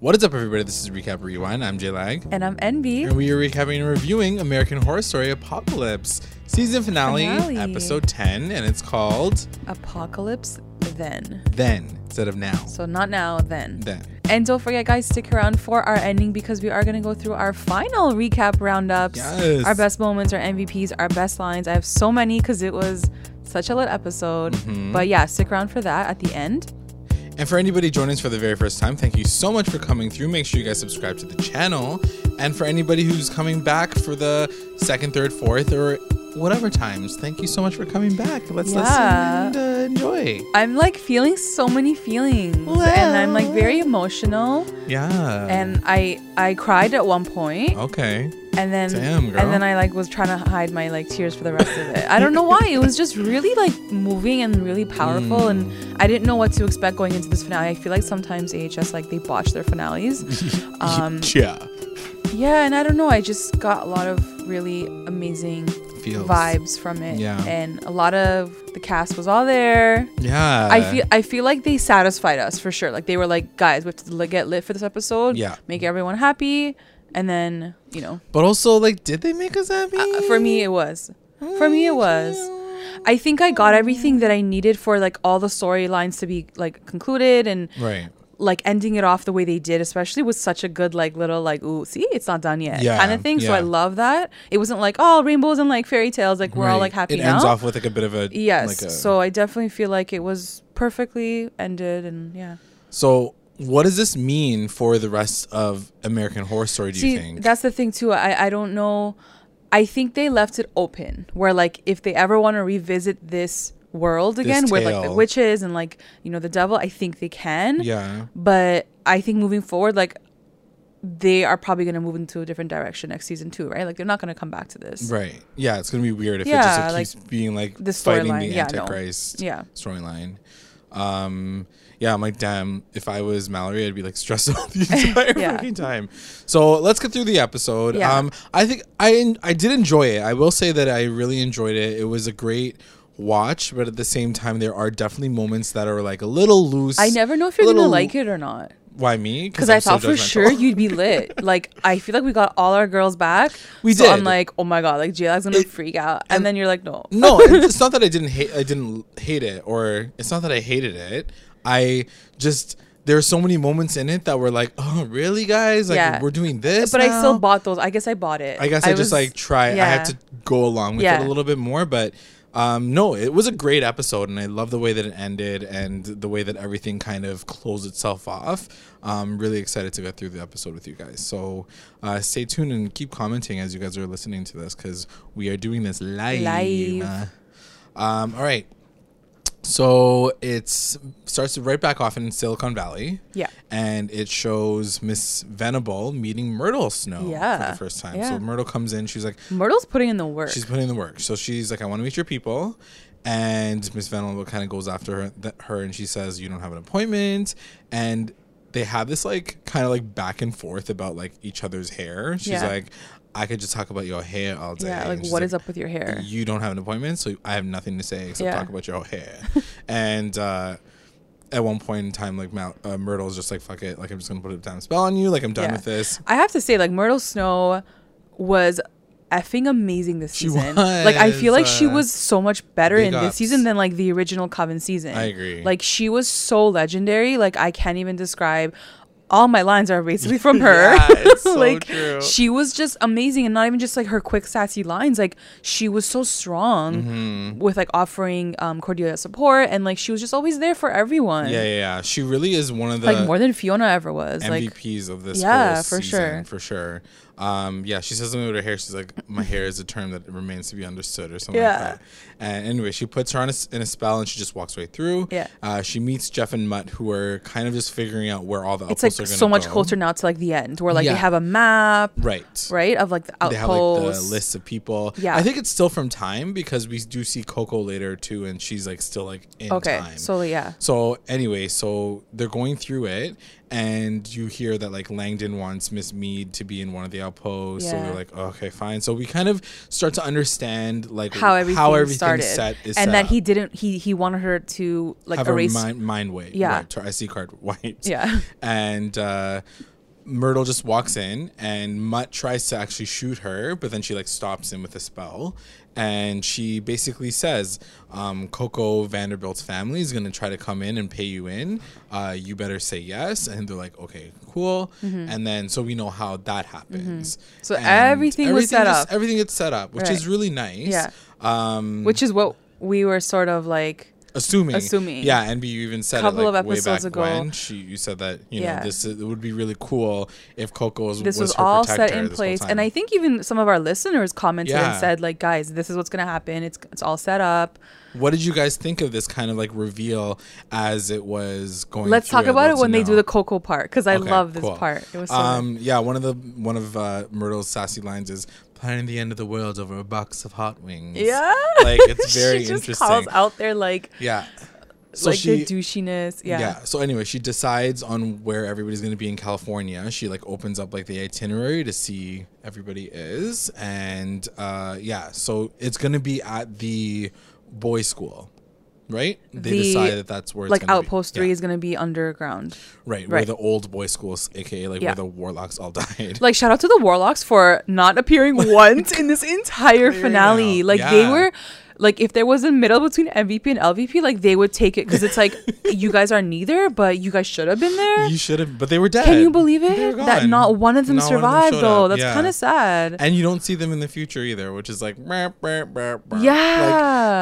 What is up, everybody? This is Recap Rewind. I'm Jay Lag. And I'm Envy. And we are recapping and reviewing American Horror Story Apocalypse, season finale, Finale. episode 10, and it's called Apocalypse then. Then instead of now. So not now, then. Then. And don't forget, guys, stick around for our ending because we are going to go through our final recap roundups. Yes. Our best moments, our MVPs, our best lines. I have so many because it was such a lit episode. Mm-hmm. But yeah, stick around for that at the end. And for anybody joining us for the very first time, thank you so much for coming through. Make sure you guys subscribe to the channel. And for anybody who's coming back for the second, third, fourth, or whatever times, thank you so much for coming back. Let's Yeah. listen and uh, enjoy. I'm like feeling so many feelings. And I'm like very emotional. Yeah. And I I cried at one point. okay. and then Damn, girl. and then I like was trying to hide my like tears for the rest of it. I don't know why. It was just really like moving and really powerful, and I didn't know what to expect going into this finale. I feel like sometimes AHS like they botch their finales. Um, yeah. Yeah, and I don't know. I just got a lot of really amazing Feels. vibes from it, Yeah. and a lot of the cast was all there. Yeah. I feel I feel like they satisfied us for sure. Like they were like, guys, we have to get lit for this episode. Yeah. make everyone happy, and then you know But also, like, did they make us happy? Uh, for me, it was. For me, it was. I think I got everything that I needed for like all the storylines to be like concluded and Right. Like ending it off the way they did, especially with such a good like little like ooh see it's not done yet Yeah, kind of thing. So I love that. It wasn't like oh rainbows and like fairy tales like we're all like happy It now. ends off with like a bit of a yes. Like a, so I definitely feel like it was perfectly ended and yeah. so what does this mean for the rest of American Horror Story? Do See, you think? that's the thing too. I I don't know. I think they left it open where like if they ever want to revisit this world again with like the witches and like you know the devil, I think they can. yeah. But I think moving forward, like they are probably gonna move into a different direction next season too, right? Like they're not gonna come back to this. Right. Yeah. It's gonna be weird if it just like, like, keeps being like the fighting storyline, the yeah, no. Antichrist Yeah. storyline. Um. Yeah. I'm like, damn. If I was Mallory, I'd be like stressed out the entire Yeah. fucking time. So let's get through the episode. Yeah. Um. I think I I did enjoy it. I will say that I really enjoyed it. It was a great watch, but at the same time, there are definitely moments that are like a little loose. I never know if you're gonna like it or not. Why me? Because I so thought for sure you'd be lit. like I feel like we got all our girls back. We so did. I'm like, oh my god, like J-Lag's gonna It- freak out, and, and- then you're like, no, no, it's not that I didn't hate. I didn't hate it, or it's not that I hated it. I just there are so many moments in it that were like, oh, really, guys? Like Yeah. we're doing this, but I still bought those. I guess I bought it. I guess I, just was- like try. I yeah. had to go along with it a little bit more, but. Um, no, it was a great episode, and I love the way that it ended and the way that everything kind of closed itself off. I'm really excited to go through the episode with you guys. So uh, stay tuned and keep commenting as you guys are listening to this because we are doing this live. Live. Um, all right. So it starts right back off in Silicon Valley. Yeah. And it shows Miss Venable meeting Myrtle Snow for Yeah. the first time. Yeah. So Myrtle comes in. She's like, Myrtle's putting in the work. she's putting in the work. So she's like, I want to meet your people. And Miss Venable kind of goes after her, th- her and she says, You don't have an appointment. And they have this like kind of like back and forth about like each other's hair. She's Yeah. like, I could just talk about your hair all day. yeah, like what is up with your hair? you don't have an appointment, so I have nothing to say except Yeah. talk about your hair. and uh, at one point in time, like Mal- uh, Myrtle's just like, fuck it, like I'm just gonna put a damn spell on you, like I'm done Yeah. with this. I have to say, like Myrtle Snow was effing amazing this She season. Like I feel like was, she uh, was so much better in ups. this season than like the original Coven season. I agree. Like she was so legendary. Like I can't even describe. All my lines are basically from her. Yeah, so like true. she was just amazing, and not even just like her quick sassy lines. Like she was so strong Mm-hmm. with like offering um, Cordelia support, and like she was just always there for everyone. Yeah, yeah, yeah. She really is one of the like more than Fiona ever was. Like MVPs of this Yeah, for season, sure. for sure. Um, yeah, she says something with her hair. She's like, "My hair is a term that remains to be understood," or something Yeah. like that. And anyway, she puts her on a in a spell, and she just walks right through. Yeah. Uh, she meets Jeff and Mutt, who are kind of just figuring out where all the it's like outposts are going so much go. closer now to like the end, where like Yeah. they have a map, Right. right, of like the They have like the outposts. lists of people. Yeah. I think it's still from time because we do see Coco later too, and she's like still like in okay, time. so yeah, So anyway, so they're going through it, and you hear that like Langdon wants Miss Mead to be in one of the outposts. So Yeah. they're like, okay, fine. So we kind of start to understand like how everything, how everything's started, set is and set that up. he didn't. He he wanted her to like have erase. mind, mind weight. Yeah. Right, to SD card wiped. Yeah. And uh, Myrtle just walks in, and Mutt tries to actually shoot her, but then she like stops him with a spell, and she basically says, um, "Coco Vanderbilt's family is gonna try to come in and pay you in. Uh, you better say yes." And they're like, "Okay, cool." And then so we know how that happens. Mm-hmm. So And everything was set just- up. Everything gets set up, which Right. is really nice. Yeah. Um, which is what we were sort of like. Assuming Assuming. yeah and you even said a Couple it like of way episodes back ago. when she you said that you Yeah. know this is, it would be really cool if coco was, This was, her all set in place, and I think even some of our listeners commented Yeah. and said like, "Guys, this is what's gonna happen. It's it's all set up." what did you guys think of this kind of like reveal as it was going Let's talk about it when they do the Coco part because I Okay, love this cool. part. It was so um yeah one of the one of uh myrtle's sassy lines is planning the end of the world over a box of hot wings yeah, like it's very she just interesting calls out there like yeah so like she their douchiness. Yeah. Yeah. So anyway, she decides on where everybody's going to be in California. She like opens up like the itinerary to see everybody is, and uh, yeah, so it's going to be at the boys' school, right? They The- decide that that's where it's like Outpost be. Three Yeah. is gonna be underground. right, where the old boys' schools, aka like Yeah. where the warlocks all died. Like shout out to the Warlocks for not appearing once in this entire finale. Like they were like if there was a middle between MVP and LVP, like they would take it because it's like you guys are neither, but you guys should have been there. you should have, but they were dead. Can you believe it? That not one of them Not one of them survived though. That's Yeah. kind of sad. And you don't see them in the future either, which is like, yeah.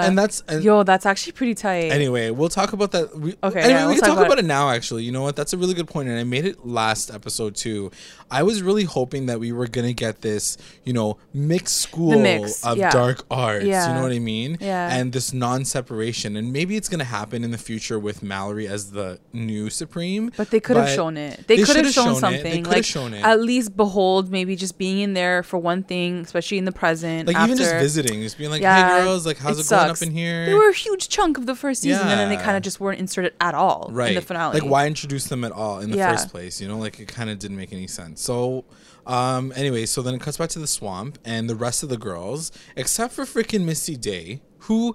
Like, and that's and Yo, that's actually pretty tight. Anyway, we'll talk about that. We, Okay, Anyway, yeah, we we'll can talk about about it now. Actually, you know what? That's a really good point, and I made it last episode too. I was really hoping that we were gonna get this, you know, mixed school mix, of dark arts. You know what I mean? Yeah. And this non-separation, and maybe it's gonna happen in the future with Mallory as the new supreme. But they could have shown it. They, they could have shown, shown something. like shown it. at least behold, maybe just being in there for one thing, especially in the present. Like after, even just visiting, just being like, Yeah, "Hey girls, like how's it it, going up in here?" They were a huge chunk of the first season, and then they kind of just weren't inserted at all right in the finale. like why introduce them at all in the Yeah. first place you know like it kind of didn't make any sense so um anyway so then it cuts back to the swamp and the rest of the girls except for freaking misty day who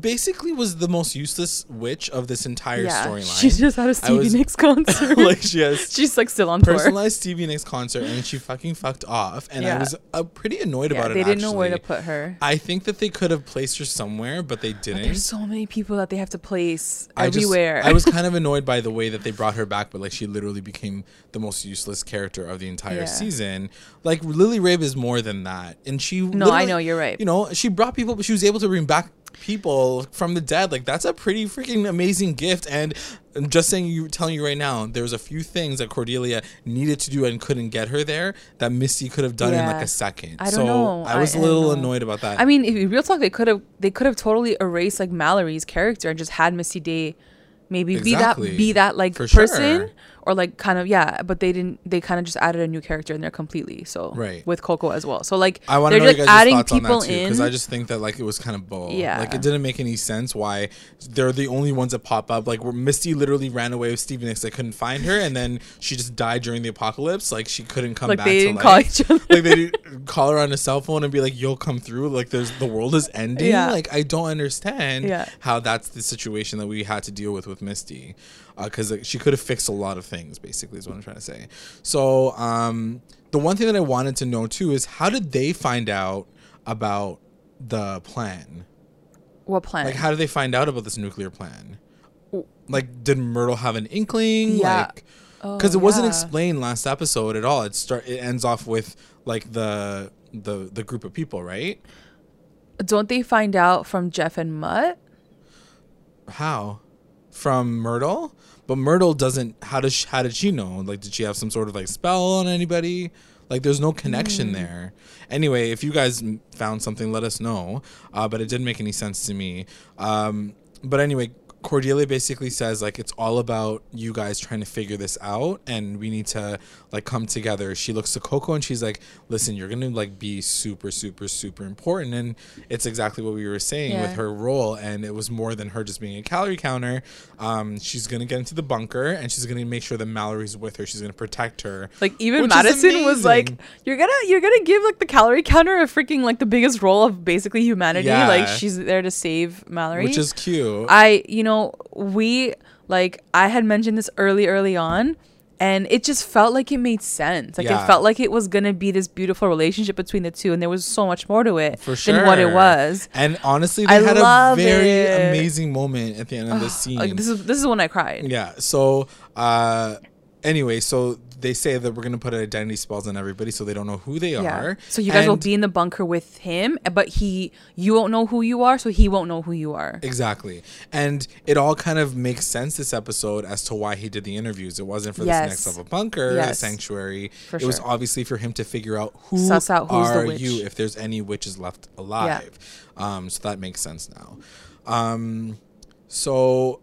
basically was the most useless witch of this entire Yeah, storyline she just had a Stevie was- Nicks concert. like she has She's like still on tour. personalized Stevie Nicks concert and she fucking fucked off and I was uh, pretty annoyed Yeah, about it they didn't know where to put her. I think that they could have placed her somewhere but they didn't There's so many people that they have to place I just- everywhere. I was kind of annoyed by the way that they brought her back, but like she literally became the most useless character of the entire Yeah. season. Like Lily Rabe is more than that, and she. No, I know, you're right. You know, she brought people, but she was able to bring back people from the dead. Like that's a pretty freaking amazing gift. And I'm just saying, you telling you right now, there's a few things that Cordelia needed to do and couldn't get her there that Misty could have done in like a second. I don't so know. I was I- a little annoyed about that. I mean, if real talk, they could have they could have totally erased like Mallory's character and just had Misty Day maybe Exactly. be that be that like For person sure. Or like kind of yeah, but they didn't. They kind of just added a new character in there completely. So Right. with Coco as well. So like I want to know guys' adding thoughts on people that too, in. because I just think that like it was kind of bull. Yeah. like it didn't make any sense why they're the only ones that pop up. Like where Misty literally ran away with Stevie Nicks, they couldn't find her, and then she just died during the apocalypse. Like she couldn't come like back. they didn't life. call each other. like they didn't call her on a cell phone and be like, "You'll come through." Like there's the world is ending. Yeah. Like I don't understand Yeah. how that's the situation that we had to deal with with Misty, uh, because like, she could have fixed a lot of things. Basically, is what I'm trying to say. So um, the one thing that I wanted to know too is how did they find out about the plan? what plan? Like how did they find out about this nuclear plan? Like did Myrtle have an inkling? Yeah. Like Oh, because it wasn't yeah. explained last episode at all. It start it ends off with like the the the group of people, right? Don't they find out from Jeff and Mutt? How? From Myrtle? But Myrtle doesn't how does she, how did she know? Like did she have some sort of like spell on anybody? Like there's no connection Hmm. there. Anyway, if you guys found something, let us know. Uh, but it didn't make any sense to me. Um, but anyway, Cordelia basically says like it's all about you guys trying to figure this out and we need to like come together. She looks to Coco and she's like, "Listen, you're going to like be super super super important." And it's exactly what we were saying Yeah. with her role and it was more than her just being a calorie counter. Um, she's going to get into the bunker and she's going to make sure that Mallory's with her. She's going to protect her. Like even Madison was like, "You're gonna, you're gonna give like the calorie counter a freaking like the biggest role of basically humanity. Yeah. Like she's there to save Mallory." which is cute. I, you know, we like I had mentioned this early, early on, and it just felt like it made sense. Like Yeah. it felt like it was gonna be this beautiful relationship between the two, and there was so much more to it for sure. than what it was. And honestly, they I had a very it. amazing moment at the end of the scene. Like this is this is when I cried. Yeah. So, uh, anyway, so they say that we're gonna put identity spells on everybody, so they don't know who they are. So you guys will be in the bunker with him, but he, you won't know who you are, so he won't know who you are. Exactly. And it all kind of makes sense this episode as to why he did the interviews. It wasn't for Yes. this next level bunker, Yes. sanctuary. For it was obviously for him to figure out who Suss out are you, if there's any witches left alive. Yeah. Um, so that makes sense now. Um, so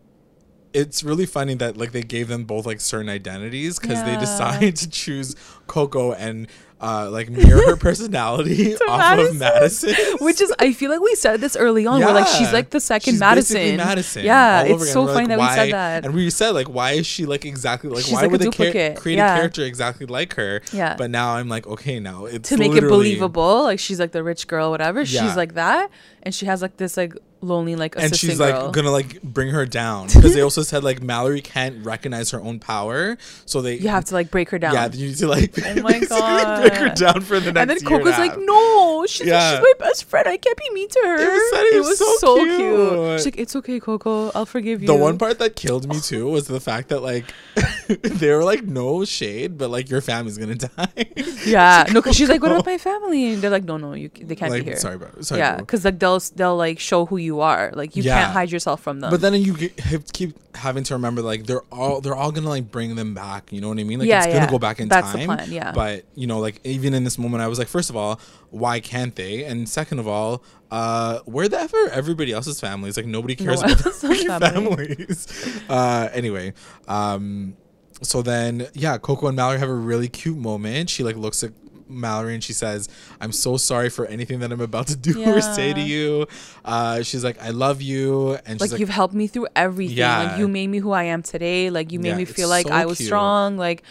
it's really funny that like they gave them both like certain identities because they Yeah. decided to choose Coco and uh, like mirror her personality off of Madison. Which is, I feel like we said this early on. We're like, she's like the second She's Madison. Madison. Yeah, it's so funny like, that we said that. And we said like, why is she like exactly like She's why like would they ca- create Yeah. a character exactly like her? Yeah. But now I'm like, okay, now it's to make it believable, like she's like the rich girl, whatever. Yeah. She's like that, and she has like this like lonely like And she's girl. like gonna like bring her down because they also said like Mallory can't recognize her own power, so they you have to like break her down. yeah you need to like Oh my basically break her down for the next and then Coco's a like, no, she's, Yeah. she's my best friend. I can't be mean to her. It was- it was so cute. She's like, it's okay, Coco. I'll forgive you. The one part that killed me too was the fact that like they were like no shade, but like your family's gonna die. yeah, no, because she's like, what about my family? And they're like, no, no, you, they can't like, be here. Sorry, bro. Sorry, yeah, because like they'll they'll like show who you are. Like you Yeah. can't hide yourself from them. But then you have, keep having to remember like they're all they're all gonna like bring them back. You know what I mean? Like Yeah, it's gonna yeah. go back in That's the time. plan, yeah. But you know, like even in this moment, I was like, first of all, why can't they? And second of all, uh, where the ever everybody else's families? Like nobody cares about else's their family. families. uh, anyway, um, so then yeah, Coco and Mallory have a really cute moment. She like looks at Mallory and she says, "I'm so sorry for anything that I'm about to do or say to you." Uh, she's like, "I love you," and she's like, like, you've helped me through everything. Yeah. Like you made me who I am today. Like you made Yeah, me feel like so I was cute. strong. Like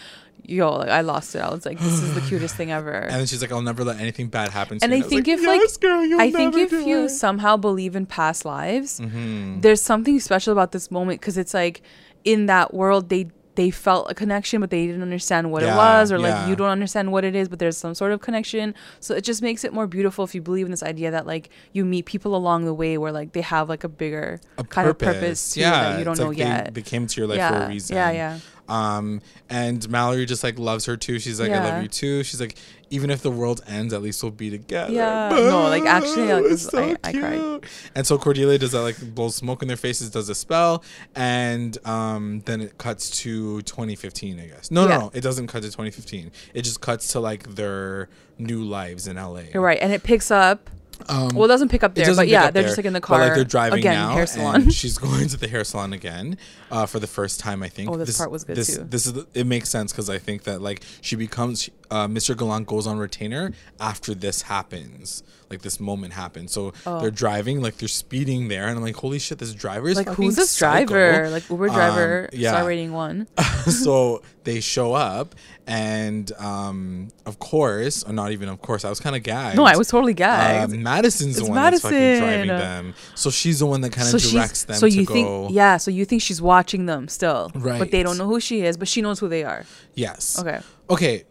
yo, like I lost it. I was like, this is the cutest thing ever. And then she's like, "I'll never let anything bad happen." to And you. I was think like, if, like- "Yes, girl, I think if you it." somehow believe in past lives, Mhm. there's something special about this moment because it's like in that world they they felt a connection but they didn't understand what it was or yeah. like you don't understand what it is but there's some sort of connection so it just makes it more beautiful if you believe in this idea that like you meet people along the way where like they have like a bigger a kind of purpose yeah, that you don't know like yet They, they came to your life yeah for a reason. yeah yeah Um, and Mallory just like loves her too. She's like, "I love you too." She's like, "Even if the world ends, at least we'll be together." Yeah. No, like, actually, like, It's this- I- I cried. And so Cordelia does that, like blows smoke in their faces, does a spell, and um, then it cuts to 2015, I guess. No, Yeah. no, no, it doesn't cut to 2015. It just cuts to like their new lives in LA. you're right and it picks up Um, well it doesn't pick up there but yeah they're there, just like in the but, car like they're driving again now, hair salon she's going to the hair salon again uh, for the first time. I think. Oh, this part was good this, too. This is the- it makes sense because I think that like she becomes uh, Mr. Gallant goes on retainer after this happens. Like this moment happens. So Oh. they're driving, like they're speeding there, and I'm like, holy shit, this driver is like who's this psycho. driver like uber Um, driver yeah. star rating one so they show up, and um, of course, or not even of course, I was kind of gagged. no i was totally gagged Uh, Madison's the It's one that's fucking driving them. So she's the one that kind of so directs them so to you go. think yeah so you think she's watching them still right? but they don't know who she is but she knows who they are Yes. okay Okay.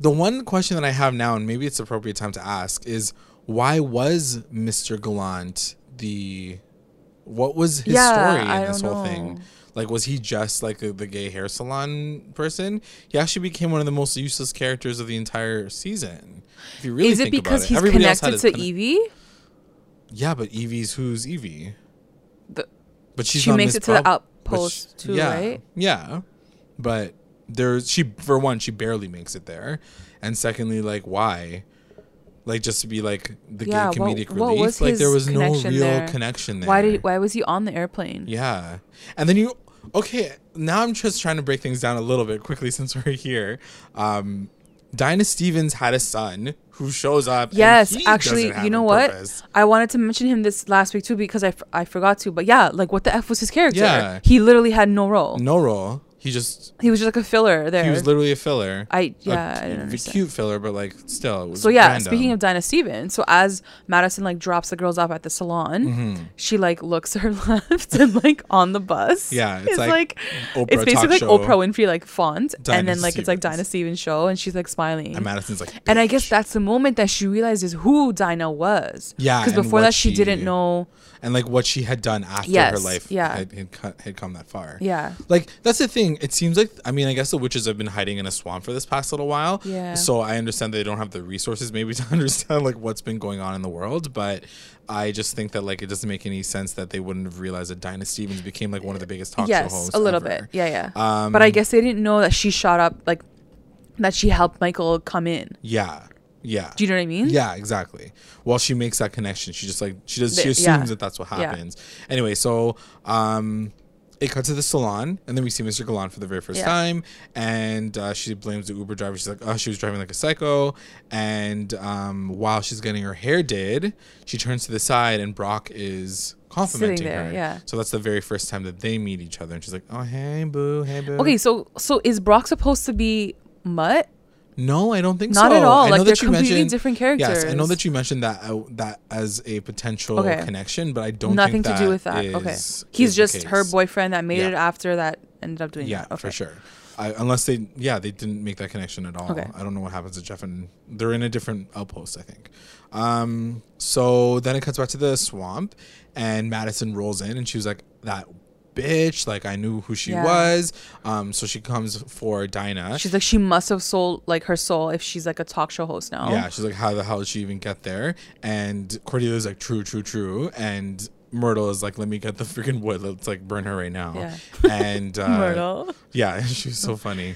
The one question that I have now, and maybe it's appropriate time to ask, is why was Mr. Gallant the what was his Yeah, story in this whole know. thing? Like, was he just like the, the gay hair salon person? He actually became one of the most useless characters of the entire season. If you really is it think because about it. he's Everybody connected to conne- evie Yeah, but Evie's who's Evie? The- but she's she makes Miss it to the outpost she- too yeah, right Yeah, but there's she for one she barely makes it there, and secondly, like why? Like just to be like the Yeah, gay comedic what relief. was like there was no real connection there? connection there. Why did why was he on the airplane? Yeah. And then you okay, now I'm just trying to break things down a little bit quickly since we're here. Um Dinah Stevens had a son who shows up. Yes, actually, you know what? purpose. I wanted to mention him this last week too because I, f- I forgot to. But yeah, like what the f was his character? Yeah. He literally had no role. No role. He just He was just like a filler there. he was literally a filler. I yeah, I cu- didn't a understand. cute filler, but like still. It was So yeah, random. speaking of Dinah Stevens, so as Madison like drops the girls off at the salon, Mm-hmm. she like looks her left and like on the bus. Yeah, it's it's like like, Oprah it's basically like show. Oprah Winfrey like font, Dinah and then like it's like Stevens. Dinah Stevens show, and she's like smiling. and Madison's like, And I guess that's the moment that she realizes who Dinah was. Yeah, Because before that, she, she- didn't know. And like what she had done after her life yeah. had, had, had come that far. Yeah. Like that's the thing. It seems like I mean I guess the witches have been hiding in a swamp for this past little while. Yeah. So I understand they don't have the resources maybe to understand like what's been going on in the world, but I just think that like it doesn't make any sense that they wouldn't have realized that Dinah Stevens became like one of the biggest talk show yes, hosts. a little ever. bit. Yeah, yeah. Um, but I guess they didn't know that she shot up like that. She helped Michael come in. Yeah. Yeah. Do you know what I mean? Yeah, exactly. Well, she makes that connection. She just like she does. She assumes yeah. that that's what Yeah. happens. Anyway, so um, it cuts to the salon, and then we see Mr. Gallant for the very first Yeah. time, and uh, she blames the Uber driver. She's like, "Oh, she was driving like a psycho." And um, while she's getting her hair did, she turns to the side, and Brock is complimenting there, her. yeah. So that's the very first time that they meet each other, and she's like, "Oh, hey, boo, hey, boo." Okay, so so is Brock supposed to be Mutt? No, I don't think Not so. Not at all. I Like, know they're that you completely mentioned- different characters. Yes, I know that you mentioned that uh, that as a potential Okay. connection, but I don't Nothing think to do with that. is- okay, he's just her boyfriend that made Yeah. it after that ended up doing Yeah, that. Okay. for sure. I, unless they, yeah, they didn't make that connection at all. Okay. I don't know what happens to Jeff and they're in a different outpost, I think. Um, so then it cuts back to the swamp, and Madison rolls in, and she was like, "That bitch!" Like I knew who she Yeah. was. Um, so she comes for Dinah. She's like she must have sold like her soul if she's like a talk show host now. Yeah, she's like, how the hell did she even get there? And Cordelia's like, true, true, true. And Myrtle is like, let me get the freaking wood. Let's like burn her right now. Yeah. And uh, Myrtle. yeah, she's so funny.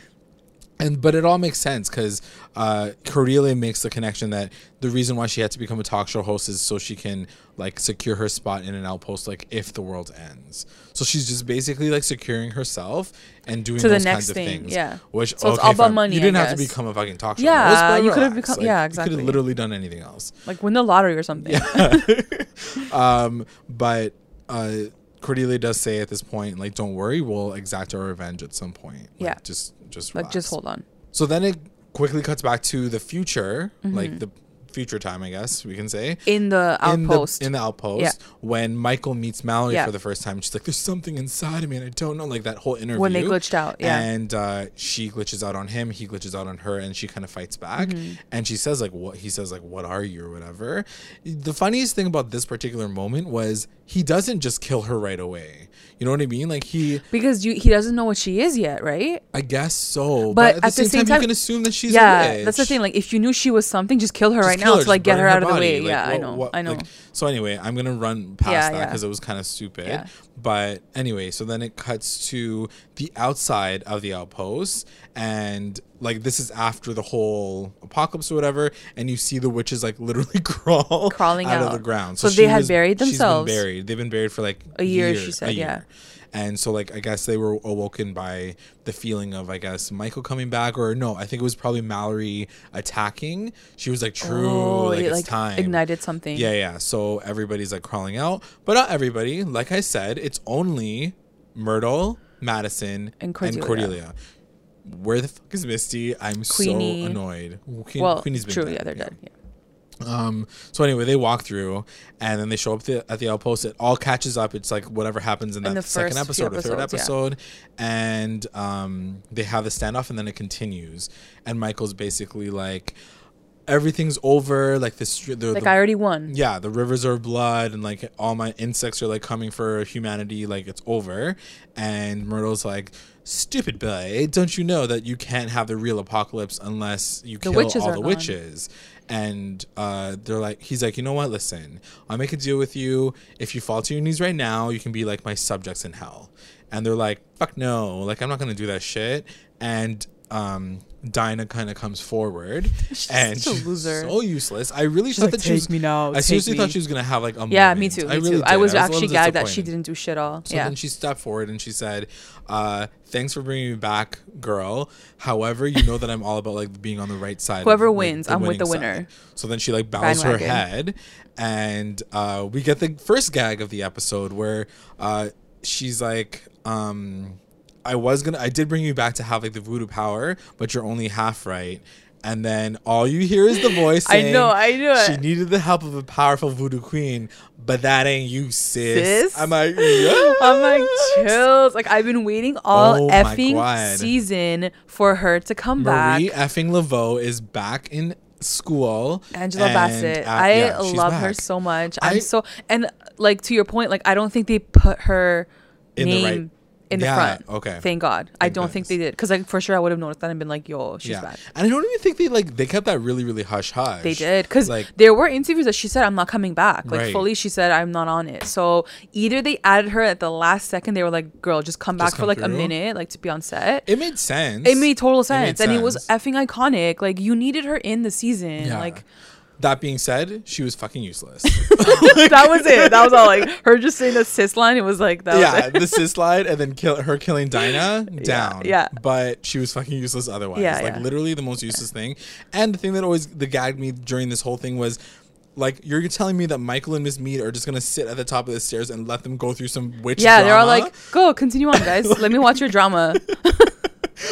And but it all makes sense because uh, Cordelia makes the connection that the reason why she had to become a talk show host is so she can like secure her spot in an outpost like if the world ends. So she's just basically like securing herself and doing To those next kinds of thing, things. yeah. Which So it's all about money, You didn't have to become a fucking talk show Yeah, host. but you could've become- Like, yeah, You could have literally done anything else. Like win the lottery or something. um, but uh, Cordelia does say at this point, like, don't worry, we'll exact our revenge at some point. Like, Yeah. just just Like just hold on. So then it quickly cuts back to the future, Mm-hmm. like the future time, I guess we can say. In the outpost. In the, in the outpost, Yeah. when Michael meets Mallory Yeah. for the first time, she's like, "There's something inside of me, and I don't know." Like that whole interview When they glitched out, yeah. and uh, she glitches out on him, he glitches out on her, and she kind of fights back. Mm-hmm. And she says like, "What?" He says like, "What are you?" or whatever. The funniest thing about this particular moment was he doesn't just kill her right away. You know what I mean? Like he, because you, he doesn't know what she is yet, right? I guess so, But but, at the, same, time, you can assume that she's yeah, that's the thing. Like, if you knew she was something, just kill her Just right kill now her, to like get her out of the way. Like, yeah, I know. what- I know. like, so anyway, I'm gonna run past Yeah, that yeah. because it was kind of stupid. Yeah. But anyway, so then it cuts to the outside of the outpost, and like this is after the whole apocalypse or whatever, and you see the witches like literally crawl Crawling out, of the ground. So she they had buried she's been themselves. buried. They've been buried for like A year, she said, yeah. And so, like, I guess they were awoken by the feeling of, I guess, Michael coming back, or no, I think it was probably Mallory attacking. She was like, "True, Oh, like it, it's like, time." ignited something. Yeah, yeah. So everybody's like crawling out, but not everybody. Like I said, it's only Myrtle, Madison, And Cordelia. Cordelia. Where the fuck is Misty? I'm Queenie. so annoyed. Que- Well, Queenie's been true. dead, Yeah, they're dead. Yeah. Um. So anyway, they walk through, and then they show up the, at the outpost. It all catches up. It's like whatever happens in that the second episode or third episodes, yeah. episode, and um, they have the standoff, and then it continues. And Michael's basically like, everything's over. Like this, the, Like the, I already won. yeah, the rivers are blood, and like all my insects are like coming for humanity. Like it's over, and Myrtle's like, "Stupid boy, don't you know that you can't have the real apocalypse unless you The kill all the gone." witches?" And uh, they're like, he's like, you know what? Listen, I'll make a deal with you. If you fall to your knees right now, you can be like my subjects in hell. And they're like, fuck no, like I'm not gonna do that shit. And um, Dinah kind of comes forward and such a she's loser. so useless. I really She's thought like, that she was. Me now, I seriously me." thought she was gonna have like a. Yeah, moment. me too. Me I really too. I was a actually little gagged that she didn't do shit all. So yeah. then she stepped forward and she said, uh, "Thanks for bringing me back, girl. However, you know that I'm all about like being on the right side. of, Whoever like, wins, I'm with the winner. side." So then she like bows her head, and uh, we get the first gag of the episode where uh, she's like, um, "I was gonna, I did bring you back to have like the voodoo power, but you're only half right." And then all you hear is the voice I know, I knew She it. needed the help of a powerful voodoo queen, but that ain't you, sis. Sis? I'm like, yeah. I'm like chills. Like I've been waiting all Oh effing season for her to come back. Marie effing Laveau is back in school. Angela Bassett. uh, I yeah, love her so much. I'm I- so and like to your point, like I don't think they put her In the name right- in the Yeah, front. okay. Thank God. I don't think they did because like for sure I would have noticed that and been like, "Yo, she's yeah, back." and I don't even think they like they kept that really really hush hush. They did because like there were interviews that she said, "I'm not coming back." Like Right. fully, she said, "I'm not on it." So either they added her at the last second, they were like, "Girl, just come back Just for come like a minute, like to be on set." it made sense. It made total It made sense, and it was effing iconic. Like you needed her in the season. Yeah. Like That being said, she was fucking useless. that was it. That was all. Like her just saying the sis line. It was like that. Yeah, the sis line, and then kill her killing Dinah down. yeah. But she was fucking useless otherwise. Yeah, like yeah. literally the most useless thing. And the thing that always the gagged me during this whole thing was like you're telling me that Michael and Miss Mead are just gonna sit at the top of the stairs and let them go through some witch Yeah, they're all like, "Go, continue on, guys. Let me watch your drama."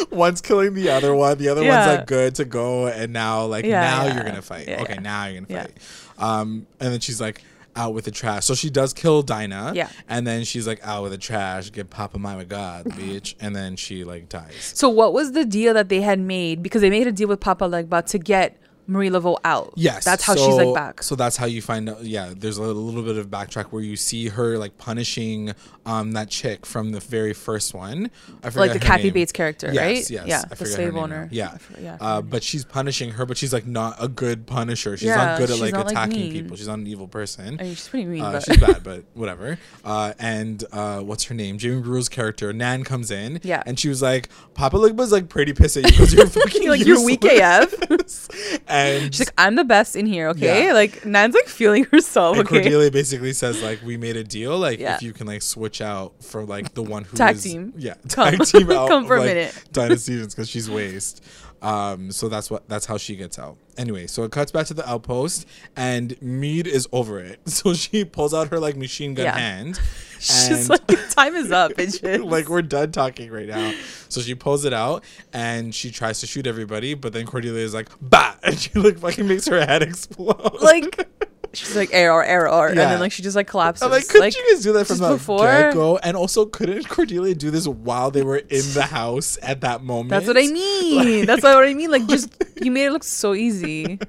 one's killing the other one, the other Yeah. one's like good to go, and now like Yeah, now yeah. you're gonna fight. Okay, now you're gonna fight. Um, and then she's like out with the trash. So she does kill Dinah. Yeah. And then she's like out with the trash. Get Papa my God, bitch. And then she like dies. So what was the deal that they had made? Because they made a deal with Papa Legba to get Marie Laveau out. Yes, that's how she's like back. So that's how you find out. Yeah, there's a little bit of backtrack where you see her like punishing um that chick from the very first one. I forget like the Kathy name. Bates character, Yes, right? Yes, yeah, I the slave owner. Yeah, forget- yeah, uh, but she's punishing her, but she's like not a good punisher. She's Yeah, not good at like like, attacking mean. people. She's not an evil person. I mean, she's pretty mean, Uh, but she's bad, but whatever. Uh, and uh, what's her name? Jamie Brewer's character Nan comes in, Yeah. and she was like, "Papa Legba's like pretty pissed at you because you're fucking like you're weak useless." AF. And She's like, I'm the best in here, okay? Yeah. Like Nan's like feeling herself, And okay? Cordelia basically says like we made a deal like Yeah. if you can like switch out for like the one who Tag is- team. yeah Come. tag team out Come for a minute. Dinah Stevens because she's waste um so that's what that's how she gets out anyway so it cuts back to the outpost and Mead is over it so she pulls out her like machine gun Yeah. hand She's like, time is up, bitch. like we're done talking right now. So she pulls it out and she tries to shoot everybody, but then Cordelia is like, bah! And she like fucking makes her head explode. like she's like error, error, error, and then like she just like collapses. I'm like, couldn't you guys do that from the before- get go? And also, couldn't Cordelia do this while they were in the house at that moment? That's what I mean. That's what I mean. Like, just you made it look so easy.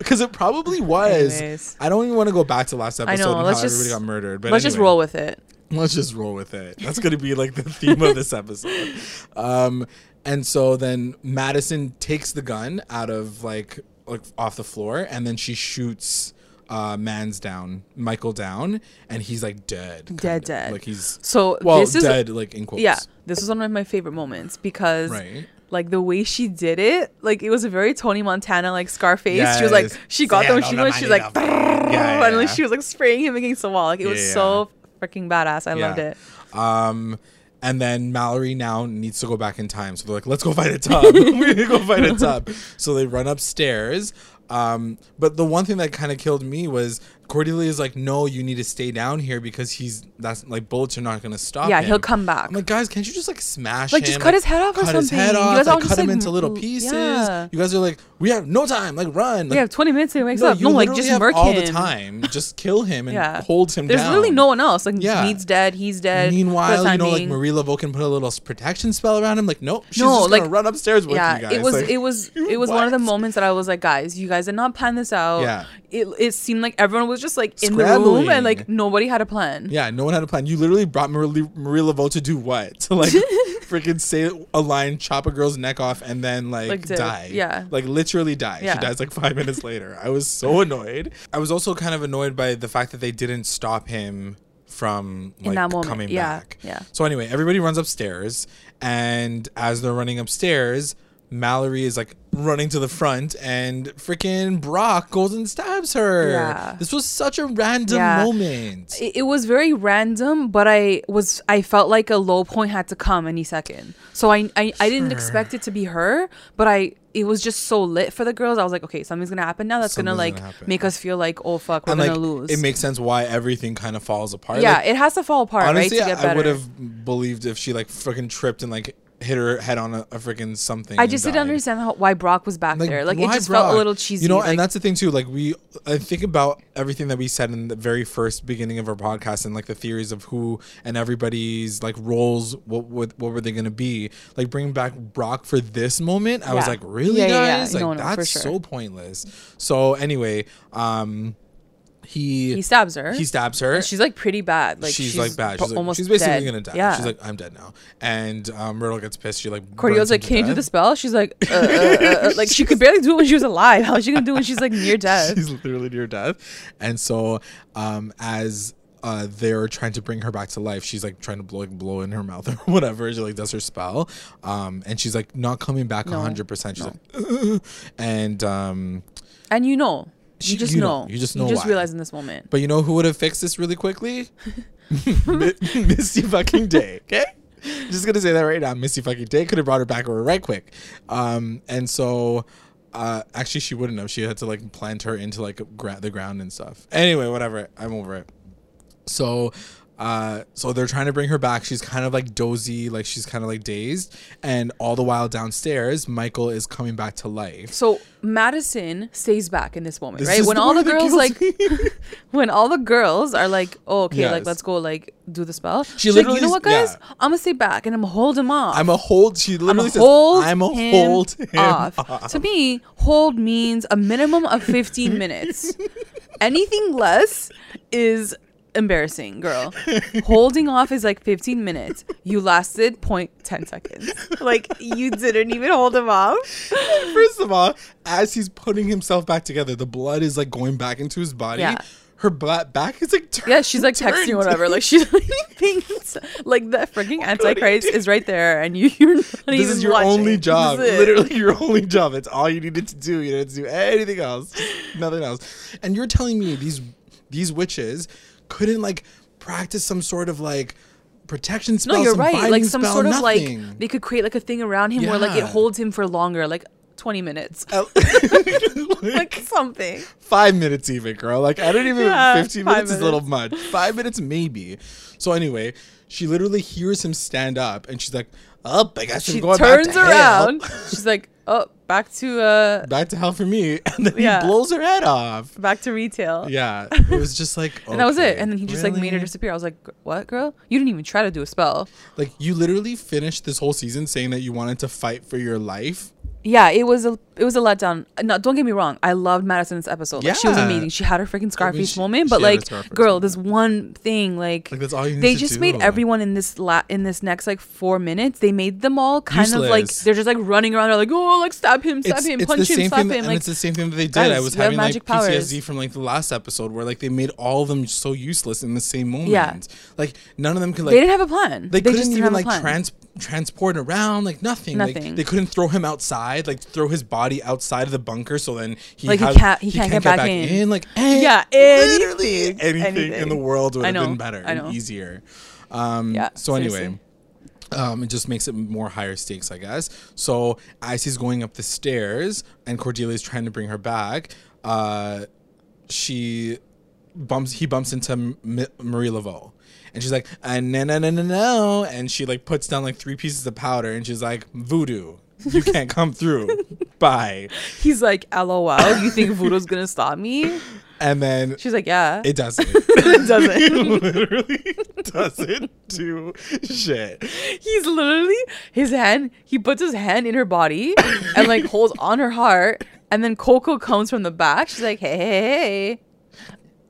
Because it probably was. Anyways. I don't even want to go back to last episode I know, and let's how just- everybody got murdered. But Let's just roll with it. Let's just roll with it. That's gonna be like the theme of this episode. Um, and so then Madison takes the gun out of like like off the floor, and then she shoots uh Mans down, Michael down, and he's like dead, Dead, of. dead. Like he's So well this is dead, like in quotes. yeah. This is one of my favorite moments because Right. Like the way she did it, like it was a very Tony Montana like Scarface. She was like she got Yeah, them. She was she's no, like no. Yeah, and like yeah. she was like spraying him against the wall. Like it was Yeah, so freaking badass. I Yeah. loved it. Um, and then Mallory now needs to go back in time. So they're like, let's go fight a tub. We're going to go fight a tub. So they run upstairs. Um, but the one thing that kind of killed me was Cordelia is like, no, you need to stay down here because he's, that's like bullets are not going to stop Yeah, him. he'll come back. I'm like, guys, can't you just like smash Like, him? just cut his head off or cut his head something. You off, guys all like, just, cut him like, into little pieces. yeah. You guys are like, we have no time. Like, run. Like, we have 20 minutes to wakes no, up. No, like just have murk all him. the time. Just kill him and Yeah. hold him There's down. really no one else. Like Yeah. Mead's dead. He's dead. Meanwhile, you know, like. Marie Laveau can put a little protection spell around him. Like, nope, she's No, just like- gonna run upstairs with yeah, you guys. it was it was it was one of the moments that I was like, guys, you guys did not plan this out. Yeah. It it seemed like everyone was just like in the room and like nobody had a plan. Yeah, no one had a plan. You literally brought Marie, Marie Laveau to do what? To like freaking say a line, chop a girl's neck off, and then like, Like, die. yeah. like literally die. Yeah. She dies like five minutes later. I was so annoyed. I was also kind of annoyed by the fact that they didn't stop him from like coming yeah, back. yeah. So anyway, everybody runs upstairs, and as they're running upstairs, Mallory is like running to the front, and freaking Brock goes and stabs her. Yeah. This was such a random Yeah. moment. it, it was very random, but I was I felt like a low point had to come any second. So I I, I didn't expect it to be her, but I it was just so lit for the girls. I was like, okay, something's gonna happen now. That's gonna like gonna make us feel like oh fuck, we're and gonna like lose. it makes sense why everything kind of falls apart. yeah, Like, it has to fall apart, honestly, right? To get I would have believed if she like freaking tripped and like hit her head on a, a freaking something. I just didn't died. understand how, why Brock was back there. Like it just felt a little cheesy. You know, like, and that's the thing too. Like we, I think about everything that we said in the very first beginning of our podcast, and like the theories of who and everybody's like roles. What would what were they going to be? Like bringing back Brock for this moment. I was like, really, Yeah, yeah, yeah. guys? No, Like no, that's sure. so pointless. So anyway, um, he he stabs her. he stabs her. and she's like pretty bad. Like she's, like bad. She's, like, almost she's basically dead. gonna die. Yeah. She's like, I'm dead now. And um, Myrtle gets pissed. She like Cordelia's like, can you do the spell? She's like, uh, uh, uh, uh, like she could barely do it when she was alive. How's she gonna do it when she's like near death? She's literally near death. And so, um, as uh, they're trying to bring her back to life, she's like trying to blow, like, blow in her mouth or whatever. She like does her spell, um, and she's like not coming back No, hundred percent. She's no. like, and um, And you know, you just you know, you just you know just why. realize in this moment. but you know who would have fixed this really quickly? Mi- Misty fucking Day. Okay. Just gonna say that right now. Misty fucking Day could have brought her back over right quick. Um, and so uh actually she wouldn't have. She had to like plant her into like gra- the ground and stuff. Anyway, whatever. I'm over it. So uh so they're trying to bring her back. She's kind of like dozy, like she's kind of like dazed, and all the while downstairs, Michael is coming back to life. So Madison stays back in this moment, This right? When all the girls like, when all the girls are like, oh, okay, like let's go, like do the spell. She She's like, you know what, guys? yeah. I'm gonna stay back and I'm gonna hold him off. I'm a hold. She I'm literally says, hold "I'm a him hold him off. off." To me, hold means a minimum of 15 minutes. Anything less is embarrassing, girl. Holding off is like 15 minutes. You lasted point 10 seconds. Like you didn't even hold him off. First of all, as he's putting himself back together, the blood is like going back into his body. Yeah. Her ba- back is like turned. Yeah, she's like texting or whatever. Like she's like, being, like the freaking antichrist is right there, and you you're not This even is your watching. only job. This. Literally your only job. It's all you needed to do. You didn't do anything else. Nothing else. And you're telling me these these witches couldn't like practice some sort of like protection spell? No, you're right. Like some spell, sort of nothing. like they could create like a thing around him where like it holds him for longer, like 20 minutes, oh. like, like something. five minutes even, girl. Like I don't even Yeah, fifteen five minutes is a little much. Five minutes maybe. So anyway, she literally hears him stand up and she's like, Up, I guess She I'm going turns back to hell." around. She's like, oh, back to uh, Back to hell for me. And then Yeah. he blows her head off. back to retail. Yeah. It was just like And that was it. And then he just like made her disappear. I was like, what, girl? You didn't even try to do a spell. Like you literally finished this whole season saying that you wanted to fight for your life. Yeah, it was a it was a letdown. No, don't get me wrong. I loved Madison this episode. Like she was Yeah. amazing. She had her freaking Scarface she- moment, she but had like, Scarface girl, moment. this one thing, like, Like that's all you need they to just do. made everyone in this la- in this next like four minutes. They made them all kind of like Useless. they're just like running around. They're like, oh, like stab him, stab him, punch him, slap thing, him. and Like, it's the same thing that they did. I guys, was you have having like magic PTSD powers. from like the last episode where like they made all of them so useless in the same moment. Yeah. like none of them could like they didn't have a plan. they, They, couldn't just didn't even have a like plan. trans transport around like nothing. Like, they couldn't throw him outside, like throw his body outside of the bunker, so then he Like, he had- can't- he can't get back in. Like eh, Yeah, literally anything, anything, in the world would have been better and easier. Um, Yeah, So anyway. Um, it just makes it more higher stakes, I guess. So as he's going up the stairs and Cordelia's trying to bring her back, uh, she bumps. He bumps into M- Marie Laveau, and she's like, uh, "No, no, no, no, no!" And she like puts down like three pieces of powder, and she's like, "Voodoo, you can't come through. Bye." He's like, LOL. You think voodoo's gonna stop me? And then She's like, yeah. it doesn't. it doesn't. it literally doesn't do shit. He's literally his hand. He puts his hand in her body and like holds on her heart, and then Coco comes from the back. She's like, "Hey, hey, hey,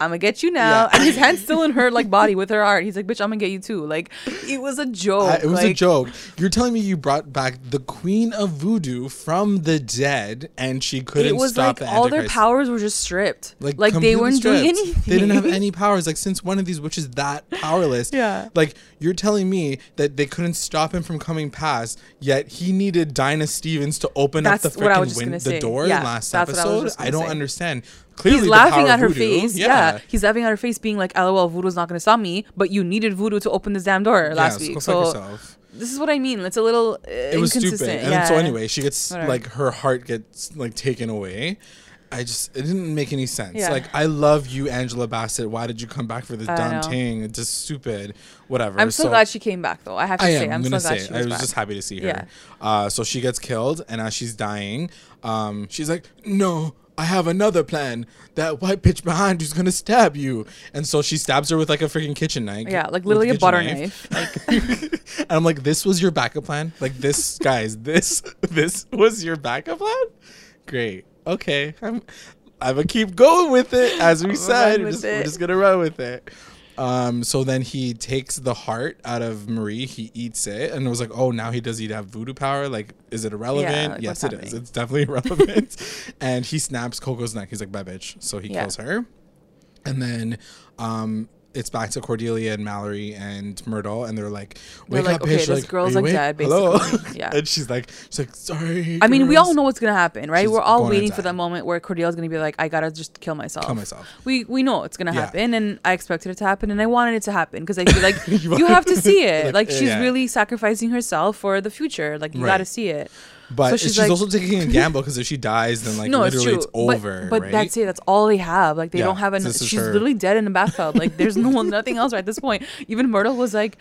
I'm gonna get you now, Yeah. and his hand's still in her like body with her heart. He's like, bitch, I'm gonna get you too. Like, it was a joke. I- it was a joke. You're telling me you brought back the Queen of Voodoo from the dead, and she couldn't It was stop like the all their powers were just stripped. Like, like they weren't doing anything. They didn't have any powers. Like since one of these witches that powerless? Yeah. Like you're telling me that they couldn't stop him from coming past, yet he needed Dinah Stevens to open That's up the freaking win- the door Yeah, last what I episode. I, don't say. understand. Clearly, He's laughing at her voodoo- face. Yeah. he's laughing at her face, being like, "LOL, voodoo's not gonna stop me." But you needed voodoo to open this damn door last Yeah, week. Go So this is what I mean. It's a little uh, It was stupid. And yeah. so anyway, she gets Whatever. like her heart gets like taken away. I just it didn't make any sense. Yeah. Like I love you, Angela Bassett. Why did you come back for this I dumb know. thing? It's just stupid. Whatever. I'm so, glad she came back, though. I have to I say, am. I'm so gonna glad say. I was, was back. just happy to see her. Yeah. Uh, so she gets killed, and as she's dying, um, she's like, "No, I have another plan. That white bitch behind you's gonna stab you." And so she stabs her with like a freaking kitchen knife. Yeah, like literally a butter knife. Like, and I'm like, "This was your backup plan? Like this, guys? This this was your backup plan? Great. Okay. I'm I'm gonna keep going with it as we Run said. We're just, we're just gonna run with it. Um, so then he takes the heart out of Marie. He eats it, and it was like, oh, now he does he have voodoo power? Like, is it irrelevant? like, yes, it is. happening? It's definitely irrelevant. and he snaps Coco's neck. He's like, bye, bitch. So he Yeah. kills her, and then um, it's back to Cordelia and Mallory and Myrtle, and they're like, They're wake like, up, okay, bitch. this like, girl's, like, awake? dead, Hello?" Yeah. and she's like, she's like, sorry. I mean, we all know what's gonna happen, right? She's We're all waiting for the moment where Cordelia's gonna be like, "I gotta just kill myself." Kill myself. We we know it's gonna Yeah. happen, and I expected it to happen, and I wanted it to happen because I feel like You you, have to see it. Like, Like eh, she's yeah. really sacrificing herself for the future. Like you Right. gotta see it. But So she's, she's like- also taking a gamble because if she dies, then like no, it's literally it's, But- over. But, right? that's it. That's all they have. Like they Yeah, don't have an. She's her- literally dead in the bathtub. Like there's no nothing else right at this point. Even Myrtle was like,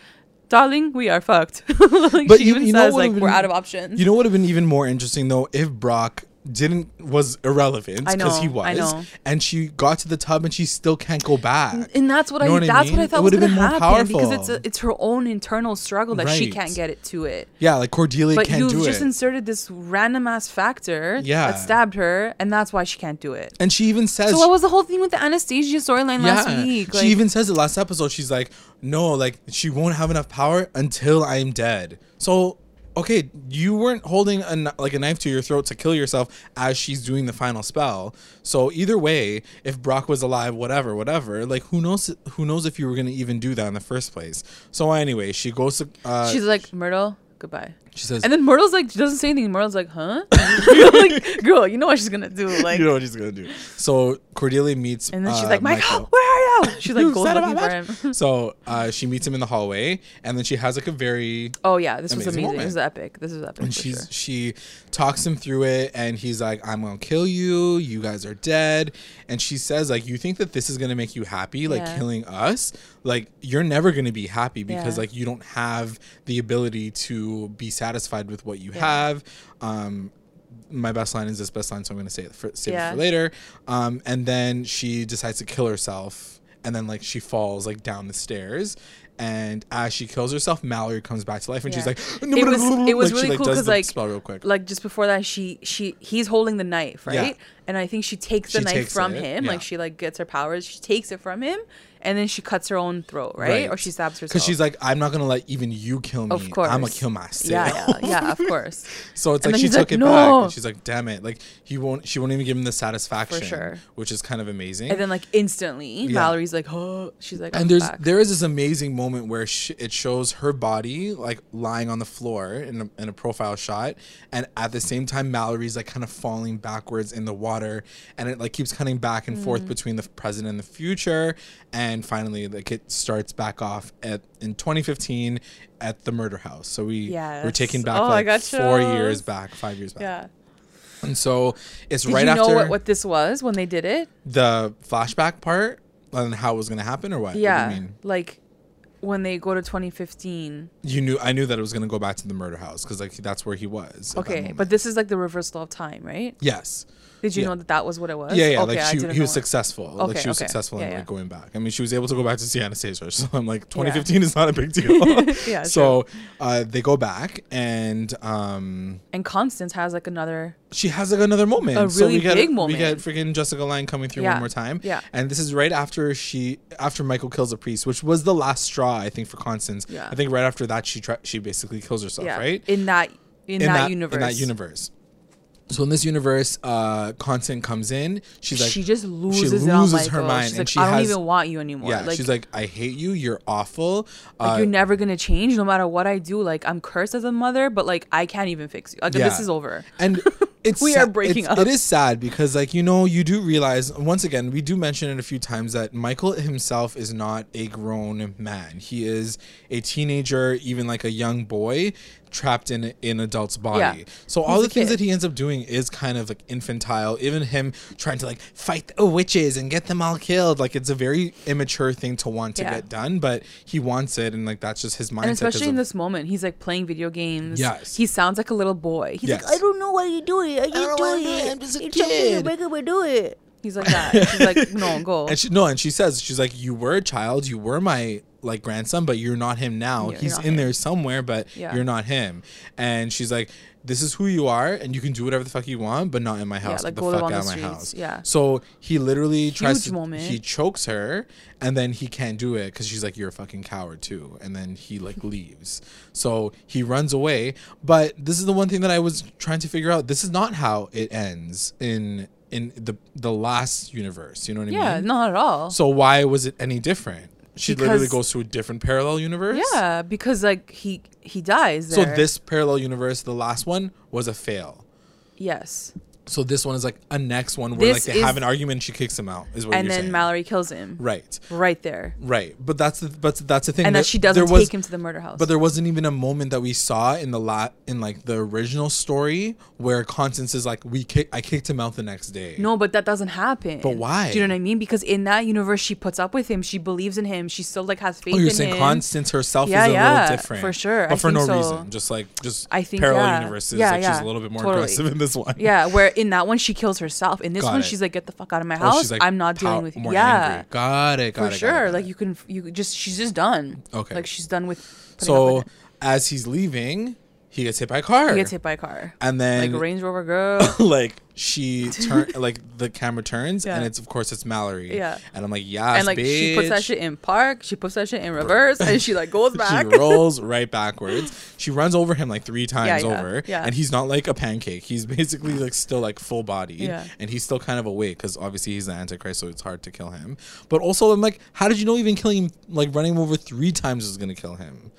"Darling, we are fucked." like But she you- even you know says like would've we're out of options. You know what would have been even more interesting though if Brock didn't was irrelevant because he I was, and she got to the tub and she still can't go back. and that's what You know I what I that's mean? what I It thought was been more happen because it's a, it's her own internal struggle that she can't get it to it. Yeah, like Cordelia But can't you've do just inserted this random ass factor Yeah. that stabbed her, and that's why she can't do it. and she even says So what was the whole thing with the Anastasia storyline last yeah, week? she even says it last episode. She's like, no, like she won't have enough power until I'm dead. So okay, you weren't holding a like a knife to your throat to kill yourself as she's doing the final spell. So either way, if Brock was alive, whatever, whatever, like who knows? Who knows if you were gonna even do that in the first place? So anyway, she goes to. Uh, she's like Myrtle, goodbye. She says, And then Myrtle's like, she doesn't say anything. Myrtle's like, huh? like, girl, you know what she's gonna do. Like, you know what she's gonna do. So Cordelia meets. and then she's uh, like, Michael, where are you? She's like, You goes looking for him. So uh, she meets him in the hallway, and then she has like a very Oh yeah, this was Amazing amazing. moment. This is epic. This is epic. and she's sure. she talks him through it and he's like i'm gonna kill you you guys are dead and she says like you think that this is gonna make you happy like Yeah. killing us like you're never gonna be happy because Yeah. like you don't have the ability to be satisfied with what you Yeah. have um my best line is this best line so i'm gonna say it for, save it for later um and then she decides to kill herself and then like she falls like down the stairs and as she kills herself, Mallory comes back to life, and she's Yeah. like, It was- it was like, she, really cool because like, spell real quick. like just before that she she he's holding the knife right Yeah. and i think she takes the She knife takes from it, him yeah. like she like gets her powers she takes it from him and then she cuts her own throat right, Right. or she stabs herself Because she's like, I'm not gonna let even you kill me. Of course. I'm gonna kill myself. yeah yeah yeah of course So it's And like she took like, it "No." back, and she's like, "Damn it!" Like he won't. She won't even give him the satisfaction, sure. which is kind of amazing. and then like instantly Yeah. mallory's like oh she's like and there's back. there is this amazing moment where sh- it shows her body like lying on the floor in a, in a profile shot, and at the same time Mallory's like kind of falling backwards in the water, and it like keeps cutting back and Mm. forth between the present and the future, and finally like it starts back off at in 2015 at the murder house. So we we're Yes. taking back Oh, like four years back, five years back, yeah and so it's did right you know after what, what this was when they did it the flashback part and how it was gonna happen, or what? What yeah mean? like when they go to 2015 You knew I knew that it was gonna go back to the murder house because like that's where he was. okay um, but this is like the reversal of time right yes. Did you Yeah. know that that was what it was? Yeah, yeah, Okay, like she, he was it. successful. like she was okay. successful in Yeah, like going back. I mean, she was able to go back to see Anastasia. So I'm like, 2015 is not a big deal. Yeah, So uh, they go back, and um, And Constance has like another. she has like another moment. A so we really get big we moment. get freaking Jessica Lange coming through Yeah, one more time. yeah. And this is right after she after Michael kills a priest, which was the last straw I think for Constance. Yeah. I think right after that she try, she basically kills herself. Yeah. Right. In that in, that, universe. In that universe. So in this universe, uh, Constance comes in. She's like, she just loses, loses it on her mind, She's and like, she I don't has- even want you anymore. yeah, like, she's like, I hate you. You're awful. like Uh, you're never gonna change no matter what I do. Like I'm cursed as a mother, but like I can't even fix you. Like this is over. and it's We are breaking up. It is sad because, like you know, you do realize once again we do mention it a few times that Michael himself is not a grown man. He is a teenager, even like a young boy trapped in an adult's body. Yeah. So all He's the things kid. that he ends up doing is kind of like infantile. Even him trying to like fight the witches and get them all killed, like it's a very immature thing to want to Yeah. get done, but he wants it, and like that's just his mindset. And especially in of- this moment, he's like playing video games. Yes. He sounds like a little boy. He's Yes. like, I don't know why you do it. I just know do it. do. I'm just a It's okay, kid." Make him do it. He's like that. She's like, no, go. And she no, and she says she's like, "You were a child, you were my like grandson, but you're not him now. Yeah, He's in him." there somewhere, but Yeah. you're not him." And she's like, "This is who you are, and you can do whatever the fuck you want, but not in my house. Yeah, like, Get the fuck out of my streets. house." Yeah. So he literally tries to. moment. He chokes her, and then he can't do it because she's like, "You're a fucking coward too," and then he like leaves. So he runs away. But this is the one thing that I was trying to figure out. This is not how it ends in in the the last universe. You know what I mean? yeah, not at all. So why was it any different? She literally goes to a different parallel universe. yeah, because like he he dies. So this parallel universe, the last one, was a fail. yes, So this one is like a next one where This like they have an argument and she kicks him out. Is what and you're then saying. Mallory kills him. right, Right there, right. But that's the but that's the thing. and that she doesn't there was, take him to the murder house. But there wasn't even a moment that we saw in the lot in like the original story where Constance is like, "We kick, I kicked him out the next day." no, but that doesn't happen. But why? Do you know what I mean? Because in that universe, she puts up with him. She believes in him. She still like has faith Oh, you're in saying him. Constance herself Yeah, is a yeah, little different, for sure. but I for no so. reason. Just like just I think, parallel yeah. universes. Yeah, like she's a little bit more totally. aggressive in this one. Yeah, where in that one she kills herself. In this Got one, it. she's like, "Get the fuck out of my Oh, house! like, I'm not dealing with you." Yeah, angry. Got it. Got for it. it, sure. got like it. you can, you just she's just done. Okay. like she's done with. So it. as he's leaving, he gets hit by a car. he gets hit by a car, and then like Range Rover girl. like she turn like the camera turns and it's of course it's Mallory. Yeah. And I'm like, yeah. and like she puts that shit in park, she puts that shit in reverse, and she like goes back. She rolls right backwards. She runs over him like three times yeah, over, yeah. and he's not like a pancake. He's basically like still like full bodied, Yeah. and he's still kind of awake because obviously he's the Antichrist, so it's hard to kill him. But also, I'm like, how did you know even killing him, like running him over three times is gonna kill him?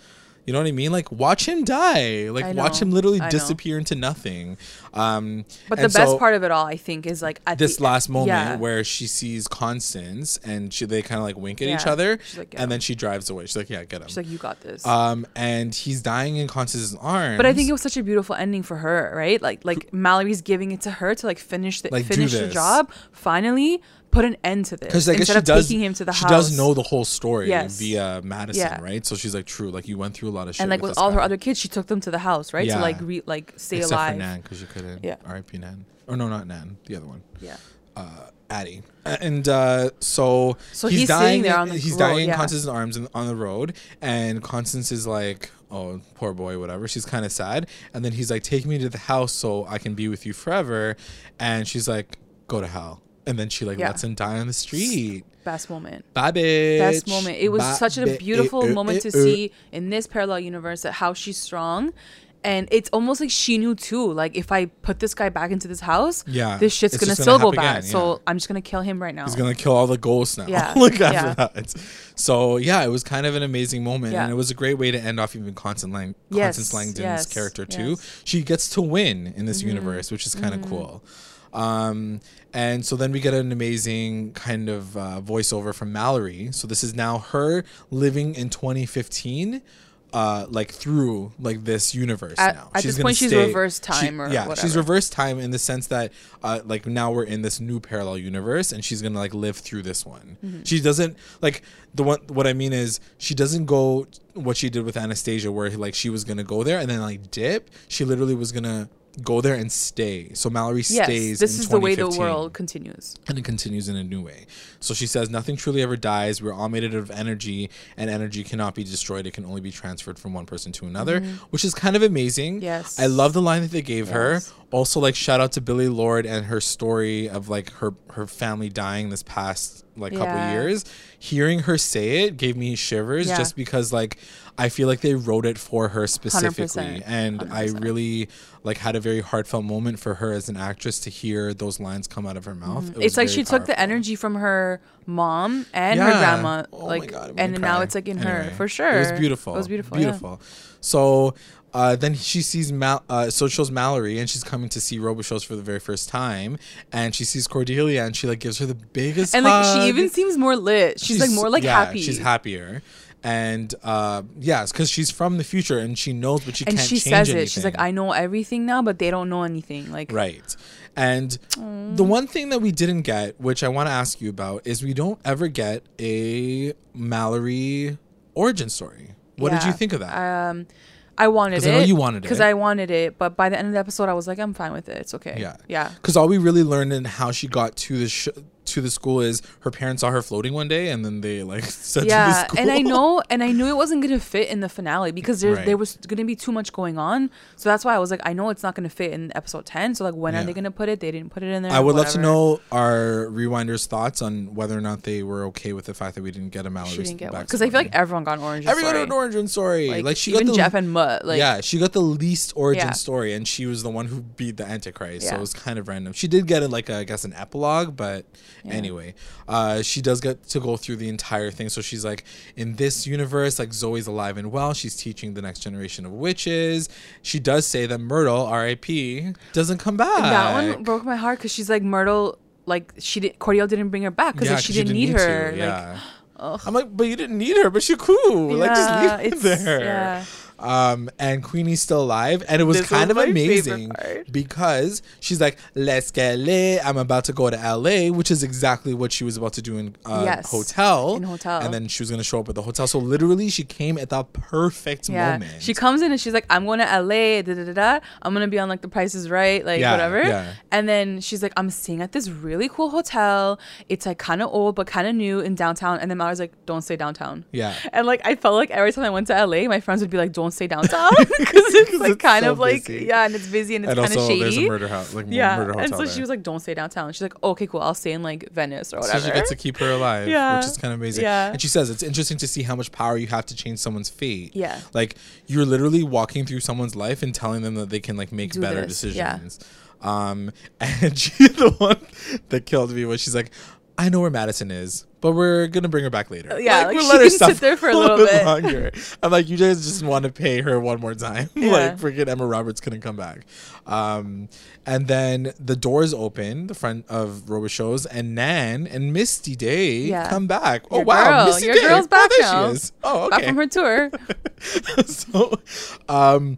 You know what I mean? Like, watch him die. Like, watch him literally I know. disappear into nothing. Um, but the best so- part of it all, I think, is like at this the, last moment yeah. where she sees Constance and she they kind of like wink at each Yeah. other, She's like, and then she drives away. She's like, "Yeah, get him." she's like, "You got this." um, and he's dying in Constance's arms. But I think it was such a beautiful ending for her, right? Like like Mallory's giving it to her to like finish the Like, finish the job. Finally, put an end to this because I guess instead she of does. taking him to the she house. does know the whole story Yes. via Madison, Yeah. right? So she's like, "True, like you went through a lot of shit." and like with this all her other kids, she took them to the house, right? Yeah. To like re- like stay except alive. for Nan because you couldn't. Yeah. R.I.P. Nan. Or no, not Nan. The other one. Yeah. uh, Addie. And uh, so, So he's dying there on the he's road, dying in yeah. Constance's arms in, on the road, and Constance is like, "Oh, poor boy, whatever." She's kind of sad, and then he's like, "Take me to the house so I can be with you forever," and she's like, "Go to hell." And then she like Yeah. lets him die on the street. Best moment. Bye, bitch. Best moment. It was Bye, such a beautiful eh, eh, moment to eh, eh. see in this parallel universe that how she's strong. And it's almost like she knew too. Like if I put this guy back into this house, Yeah, this shit's it's gonna still gonna go bad. again, So. I'm just gonna kill him right now. He's gonna kill all the ghosts now. Yeah, like after yeah. that. So yeah, it was kind of an amazing moment, Yeah. and it was a great way to end off even Constance Lang, Yes, Constance Langdon's yes, character too. yes. Mm-hmm. She gets to win in this universe, which is kind of cool. Um, and so then we get an amazing kind of uh, voiceover from Mallory. So this is now her living in 2015. Uh, like through like this universe At- now. at this gonna point, she's stay- reverse she- time or yeah, she's whatever. reverse time in the sense that uh, like now we're in this new parallel universe and she's gonna like live through this one Mm-hmm. she doesn't like the one what i mean is she doesn't go what she did with anastasia where like she was gonna go there and then like dip she literally was gonna go there and stay. So Mallory Yes, stays. this in is the way the world continues. and it continues in a new way. So she says, Nothing truly ever dies. We're all made out of energy, and energy cannot be destroyed. It can only be transferred from one person to another, which is kind of amazing. Mm-hmm. Yes. I love the line that they gave her. Also, like, shout out to Billie Lourd and her story of like her, her family dying this past like couple Yeah. years. Hearing her say it gave me shivers Yeah. just because like I feel like they wrote it for her specifically. 100%. And I 100%. really like had a very heartfelt moment for her as an actress to hear those lines come out of her mouth. Mm-hmm. It's like she took the energy from her mom and her grandma, Oh my like, God, and me now it's like in her for sure. It was beautiful. It was beautiful. yeah. Beautiful. So uh, then she sees Mal. Uh, so it shows Mallory, and she's coming to see shows for the very first time, and she sees Cordelia, and she like gives her the biggest And like she even seems more lit. She's, like more like yeah, happy. She's happier. And uh, yes, because she's from the future and she knows, but she and can't she says anything. it. She's like, I know everything now, but they don't know anything. Like, Right. And the one thing that we didn't get, which I want to ask you about, is we don't ever get a Mallory origin story. What did you think of that? um, I wanted it. I know you wanted it. Because. I wanted it, but by the end of the episode, I was like, I'm fine with it. It's okay. Yeah. Yeah. Because all we really learned in how she got to the sh- to the school is her parents saw her floating one day, and then they like to Yeah, school. and I know, and I knew it wasn't gonna fit in the finale because there Right. there was gonna be too much going on. So that's why I was like, I know it's not gonna fit in episode ten. So like, when Yeah. are they gonna put it? They didn't put it in there. I would love to know our rewinders' thoughts on whether or not they were okay with the fact that we didn't get a Mallory. She didn't get one because I feel like everyone got an orange. everyone got an origin story. Like, Like, she even got the Jeff and Mutt. Like, yeah, she got the least origin Yeah. story, and she was the one who beat the Antichrist. So it was kind of random. She did get it like a, I guess an epilogue, but Yeah. anyway, uh, she does get to go through the entire thing. So she's like, in this universe, like Zoe's alive and well. She's teaching the next generation of witches. She does say that Myrtle, R.I.P., doesn't come back. that one broke my heart because she's like Myrtle. Like she did, Cordelia didn't bring her back because Yeah, like, she 'cause didn't need, to, her. Like, yeah. ugh. I'm like, but you didn't need her, but she cool. like just Yeah, leave her it's- there. Um, and Queenie's still alive, and it was This kind was of amazing because she's like, "Let's get lit." I'm about to go to LA, which is exactly what she was about to do in uh, Yes, hotel. in hotel. and then she was gonna show up at the hotel. So literally, she came at the perfect Yeah, moment. she comes in and she's like, "I'm going to LA, da da da da. I'm gonna be on like The Price is Right, like Yeah, whatever." yeah. And then she's like, "I'm staying at this really cool hotel. It's like kind of old but kind of new in downtown." And then Mallory's like, "Don't stay downtown." yeah. And like I felt like every time I went to LA, my friends would be like, "Don't stay downtown," because it's like it's kind so of like busy. yeah, and it's busy and it's kind of also, there's a shady. murder house, like Yeah, murder hotel and so there. she was like, "Don't stay downtown." She's like, "Okay, cool. I'll stay in like Venice or whatever." So she gets to keep her alive, Yeah. which is kind of amazing. Yeah. And she says it's interesting to see how much power you have to change someone's fate. Yeah. Like you're literally walking through someone's life and telling them that they can like make Do better this, yeah. decisions. Um, and she the one that killed me was she's like, I know where Madison is, but we're gonna bring her back later. Yeah, like, we'll she let her sit there for a little bit. longer. I'm like, you guys just want to pay her one more time. Yeah. like freaking Emma Roberts couldn't come back. Um, and then the doors open, the front of Robichaux's, and Nan and Misty Day Yeah. come back. Oh Your wow, girl, Misty your Day. girl's oh, back there now. she is. Oh, okay. Back from her tour. so um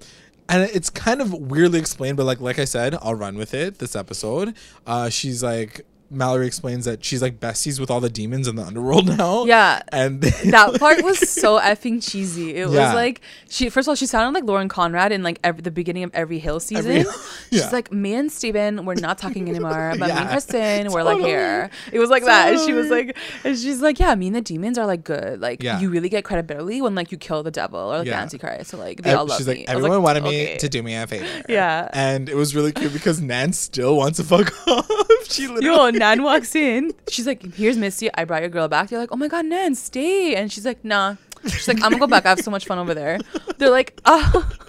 and it's kind of weirdly explained but like like i said i'll run with it this episode uh she's like mallory explains that she's like besties with all the demons in the underworld now Yeah. and they, that part was so effing cheesy. It Yeah. was like she first of all she sounded like Lauren Conrad in like every, the beginning of every Hill season. Every- yeah. She's like, me and Steven, we're not talking anymore. But me and Kristen, we're like here. It was like that. And she was like, and she's like, yeah, me and the demons are like good. Like Yeah. you really get credibility when like you kill the devil or like Yeah. the Antichrist. So like they all love she's me. like everyone wanted me to do me a favor Yeah. and it was really cute because nan still wants to fuck off she literally Yo, Nan walks in. She's like, "Here's Misty. I brought your girl back." They're like, "Oh my god, Nan, stay!" And she's like, "Nah." She's like, "I'm gonna go back. I have so much fun over there." They're like, "Oh."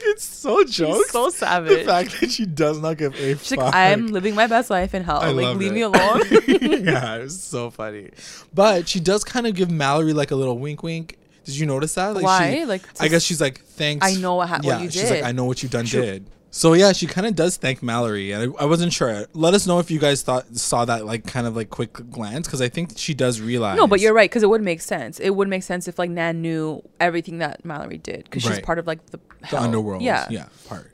it's so jokes so savage. the fact that she does not give a She's fuck like, I'm living my best life in hell. I like, leave it. me alone. yeah, it was so funny. But she does kind of give Mallory like a little wink wink. Did you notice that? Like Why? She, Like, I guess she's like, thanks. I know what ha- what yeah, you she's like. I know what you done True. did. So yeah, she kind of does thank Mallory, and I, I wasn't sure. Let us know if you guys thought saw that like kind of like quick glance because I think she does realize. no, but you're right because it would make sense. It would make sense if like Nan knew everything that Mallory did because she's part of like the the underworld. Yeah. yeah, part.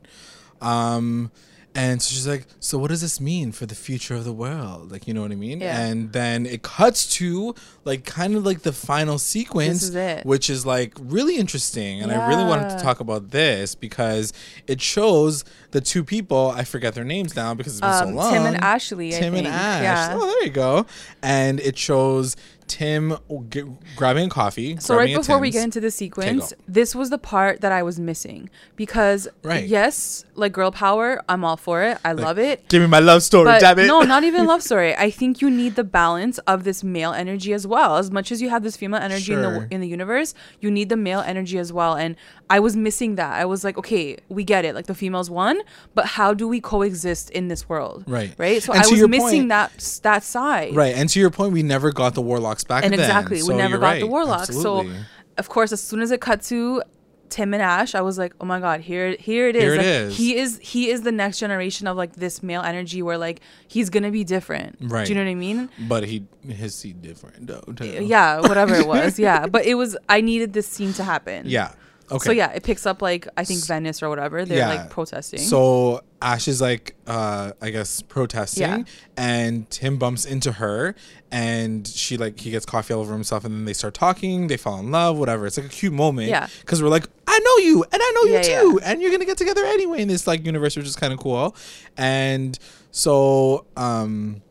Um, And so she's like, "So what does this mean for the future of the world?" Like, you know what I mean? Yeah. And then it cuts to like kind of like the final sequence, is it. which is like really interesting. And I really wanted to talk about this because it shows the two people. I forget their names now because it's been so Um, long. Tim and Ashley, Tim and. Ash. Yeah. Oh, there you go. And it shows Tim g- grabbing a coffee. So right before we get into the sequence, this was the part that I was missing because Right. yes, like girl power, I'm all for it. I love it. Give me my love story, But damn it. no, not even love story. I think you need the balance of this male energy as well. As much as you have this female energy in the in the universe, you need the male energy as well. And I was missing that. I was like, okay, we get it. Like the females won, but how do we coexist in this world? Right. Right. So And I was missing point- that that side. Right, and to your point, we never got the warlocks back. And then, exactly, so we never got right. the warlock. Absolutely. So, of course, as soon as it cut to Tim and Ash, I was like, "Oh my god, here, here it is. Here it Like, is. He is, he is the next generation of like this male energy, where like he's gonna be different. Right. Do you know what I mean? but he his seed different though. too. Yeah, whatever it was. Yeah, but it was. I needed this scene to happen. yeah. Okay. So yeah, it picks up like I think Venice or whatever. They're Yeah. like protesting. So Ash is like, uh, I guess protesting, Yeah. and Tim bumps into her, and she like he gets coffee all over himself, and then they start talking. They fall in love, whatever. It's like a cute moment. Yeah. Because we're like, I know you, and I know you Yeah, too, and you're gonna get together anyway in this like universe, which is kind of cool. And so, um.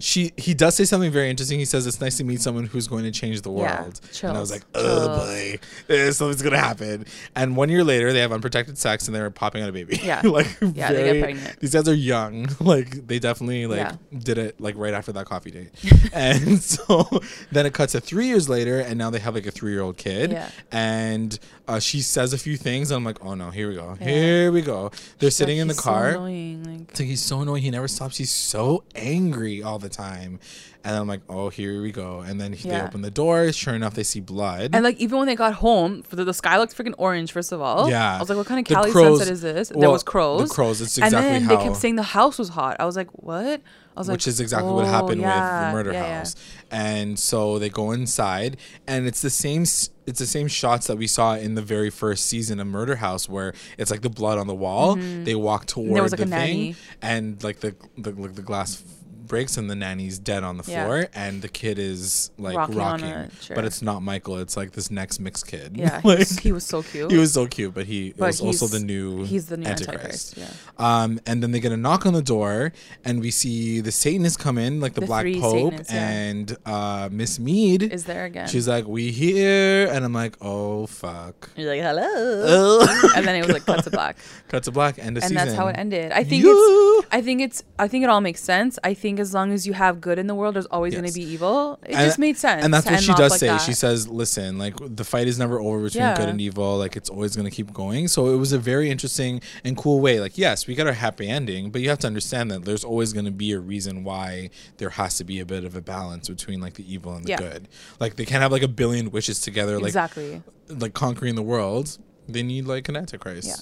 She he does say something very interesting. He says it's nice to meet someone who's going to change the world. Yeah, and I was like, oh boy, eh, something's gonna happen. And one year later, they have unprotected sex and they're popping out a baby. Yeah. like Yeah, they get pregnant. These guys are young. Like they definitely like Yeah. did it like right after that coffee date. and so then it cuts to three years later, and now they have like a three year old kid. Yeah. And uh, she says a few things, and I'm like, oh no, here we go, Yeah. here we go. They're Like, sitting in the he's so car. annoying, like- It's like he's so annoying. He never stops. He's so angry all the time. And I'm like, oh, here we go. And then he, they open the door. Sure enough, they see blood. And like even when they got home, the, the sky looked freaking orange. First of all, Yeah. I was like, "What kind of Cali crows- sunset is this?" there was crows. the crows, it's and then how- they kept saying the house was hot. I was like, "What?" I was like, which is exactly what "Oh, happened yeah, with the murder yeah, yeah." house. And so they go inside, and it's the same. It's the same shots that we saw in the very first season of Murder House, where it's like the blood on the wall. They walk toward Mm-hmm. like, the thing, nanny. and like the the, like the glass breaks and the nanny's dead on the Yeah. floor and the kid is like Rocking rocking, on a chair. but it's not michael it's like this next mixed kid Yeah, he like was- he was so cute. he was so cute but he But was also he's- the new he's the new antichrist, Antichrist, um and then they get a knock on the door and we see the satanists come in like the, The black three pope Satanists, yeah. and uh miss mead Is there again? she's like we here and i'm like oh fuck You're like, "Hello," and then it was like cut to black, cut to black end of and season that's how it ended. I think Yeah. it's. I think it's. I think it all makes sense. I think as long as you have good in the world, there's always going to be evil. It And- just made sense. and that's what she does like say that. she says listen like the fight is never over between Yeah. good and evil like it's always going to keep going so it was a very interesting and cool way like yes we got our happy ending but you have to understand that there's always going to be a reason why there has to be a bit of a balance between like the evil and the Yeah. good like they can't have like a billion wishes together like exactly. like conquering the world they need like an antichrist Yeah.